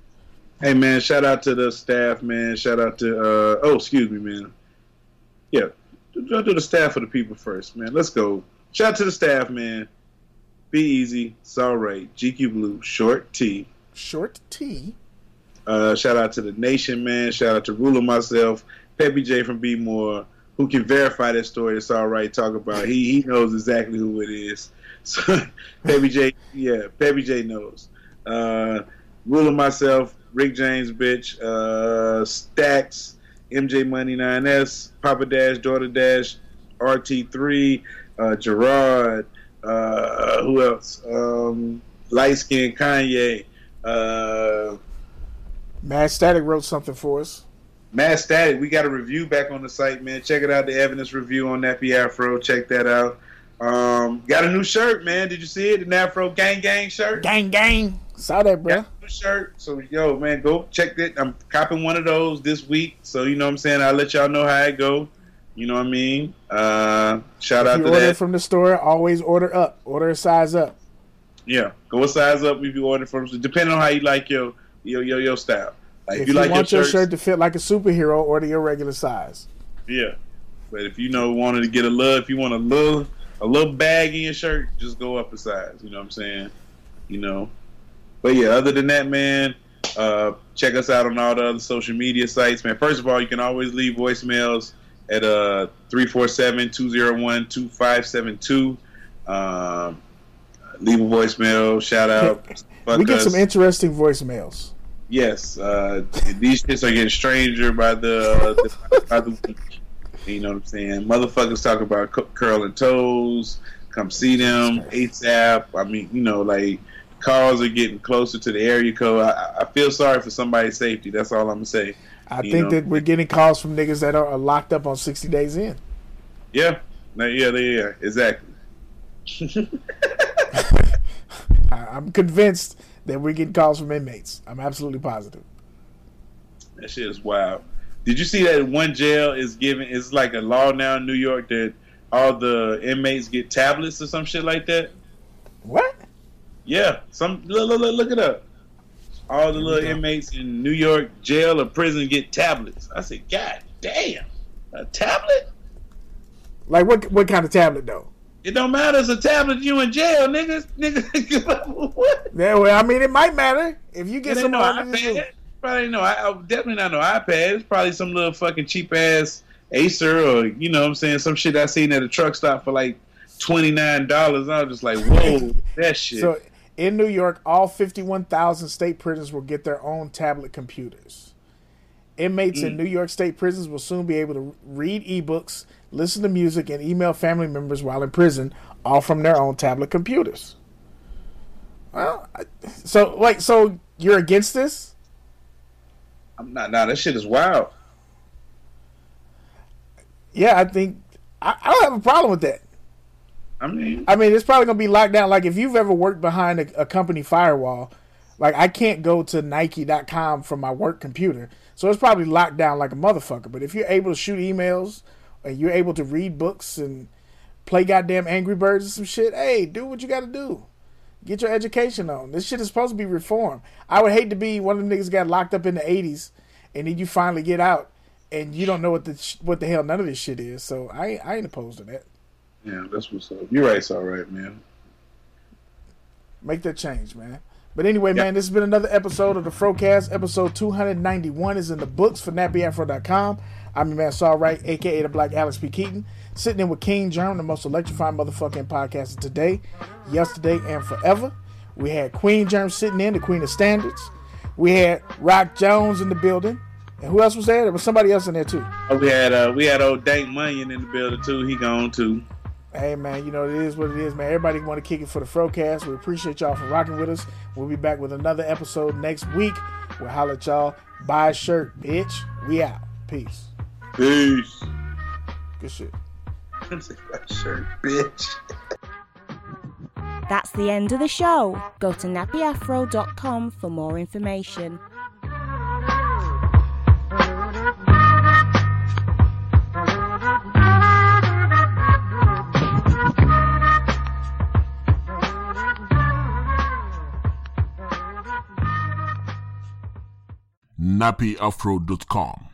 Hey man, shout out to the staff, man. Shout out to uh oh, excuse me, man. Yeah, do, do the staff for the people first, man. Let's go. Shout out to the staff, man. Be easy, it's all right. GQ Blue, short T. Short T. Uh, shout out to the nation, man. Shout out to Ruler myself, Peppy J from B More, who can verify that story. It's all right. Talk about he he knows exactly who it is. So Peppy J, yeah, Peppy J knows. Uh, Ruler myself, Rick James, bitch, uh, Stacks, MJ Money 9S, Papa Dash, Daughter Dash, RT3, uh, Gerard, uh, who else? Um, Light Skin Kanye. Uh, Mad Static wrote something for us. Mad Static, we got a review back on the site, man. Check it out, the evidence review on Nappy Afro. Check that out. Um, got a new shirt, man. Did you see it? The Afro Gang Gang shirt. Gang gang. Saw that, bro. Got a new shirt. So yo, man, go check it. I'm copping one of those this week. So you know what I'm saying. I'll let y'all know how it go. You know what I mean? Uh, shout If out you to order that. from the store, always order up. Order a size up. yeah, go a size up if you order from. Depending on how you like your your your, your style. Like If if you, you like want your your shirt to fit like a superhero, order your regular size. Yeah, but if you know wanted to get a little, if you want a little, a little bag in your shirt, just go up a size. You know what I'm saying? You know. But yeah, other than that, man, uh, check us out on all the other social media sites, man. First of all, you can always leave voicemails at uh 347-201-2572. Um, leave a voicemail, shout out. Fuck we get us. some interesting voicemails. Yes, uh, these shits are getting stranger by the, uh, the by the week. You know what I'm saying? Motherfuckers talk about cu- curling toes. Come see them ASAP. I mean, you know, like cars are getting closer to the area code. I, I feel sorry for somebody's safety. That's all I'm gonna say. I You think know? that we're getting calls from niggas that are, are locked up on 60 days in. Yeah, no, yeah, they- yeah, exactly. I, I'm convinced that we're getting calls from inmates. I'm absolutely positive. That shit is wild. Did you see that one jail is giving? It's like a law now in New York that all the inmates get tablets or some shit like that. What? Yeah, some look, look, look, look it up. All the little inmates in New York jail or prison get tablets. I said, God damn, a tablet? Like what? What kind of tablet though? It don't matter. It's a tablet. You in jail, niggas. Niggas. what? Yeah, well, I mean, it might matter if you get some no under this iPad. Probably no. I, I definitely not no iPad. It's probably some little fucking cheap ass Acer or you know what I'm saying some shit I seen at a truck stop for like twenty nine dollars. I was just like, whoa, that shit. So in New York, all 51,000 state prisons will get their own tablet computers. Inmates in Mm. New York State prisons will soon be able to read ebooks, listen to music, and email family members while in prison, all from their own tablet computers. Well, I- so like, so you're against this? I'm not. Nah, that shit is wild. Yeah, I think I, I don't have a problem with that. I mean, I mean, it's probably gonna be locked down. Like if you've ever worked behind a, a company firewall, like I can't go to Nike.com from my work computer, so it's probably locked down like a motherfucker. But if you're able to shoot emails and you're able to read books and play goddamn Angry Birds and some shit, hey, do what you got to do. Get your education on. This shit is supposed to be reform. I would hate to be one of them niggas got locked up in the '80s, and then you finally get out and you don't know what the sh- what the hell none of this shit is. So I ain't- I ain't opposed to that. yeah, that's what's up. You're right. It's all right, man. Make that change, man. But anyway, man, this has been another episode of the Frocast. Episode 291 is in the books for nappyafro.com. I'm your man, Saul Wright, aka the Black Alex P. Keaton, sitting in with King Germ, the most electrifying motherfucking podcaster today, yesterday, and forever. We had Queen Germ sitting in, the Queen of Standards. We had Rock Jones in the building. And who else was there? There was somebody else in there too. Oh, we had uh, we had old Dank Munyon in the building too. He gone too. Hey man, you know it is what it is, man. Everybody want to kick it for the Frocast. We appreciate y'all for rocking with us. We'll be back with another episode next week. We'll holler at y'all. Buy a shirt, bitch. We out. Peace. Peace. Good shit. shirt, bitch. That's the end of the show. Go to nappyafro.com for more information. nappyafro.com.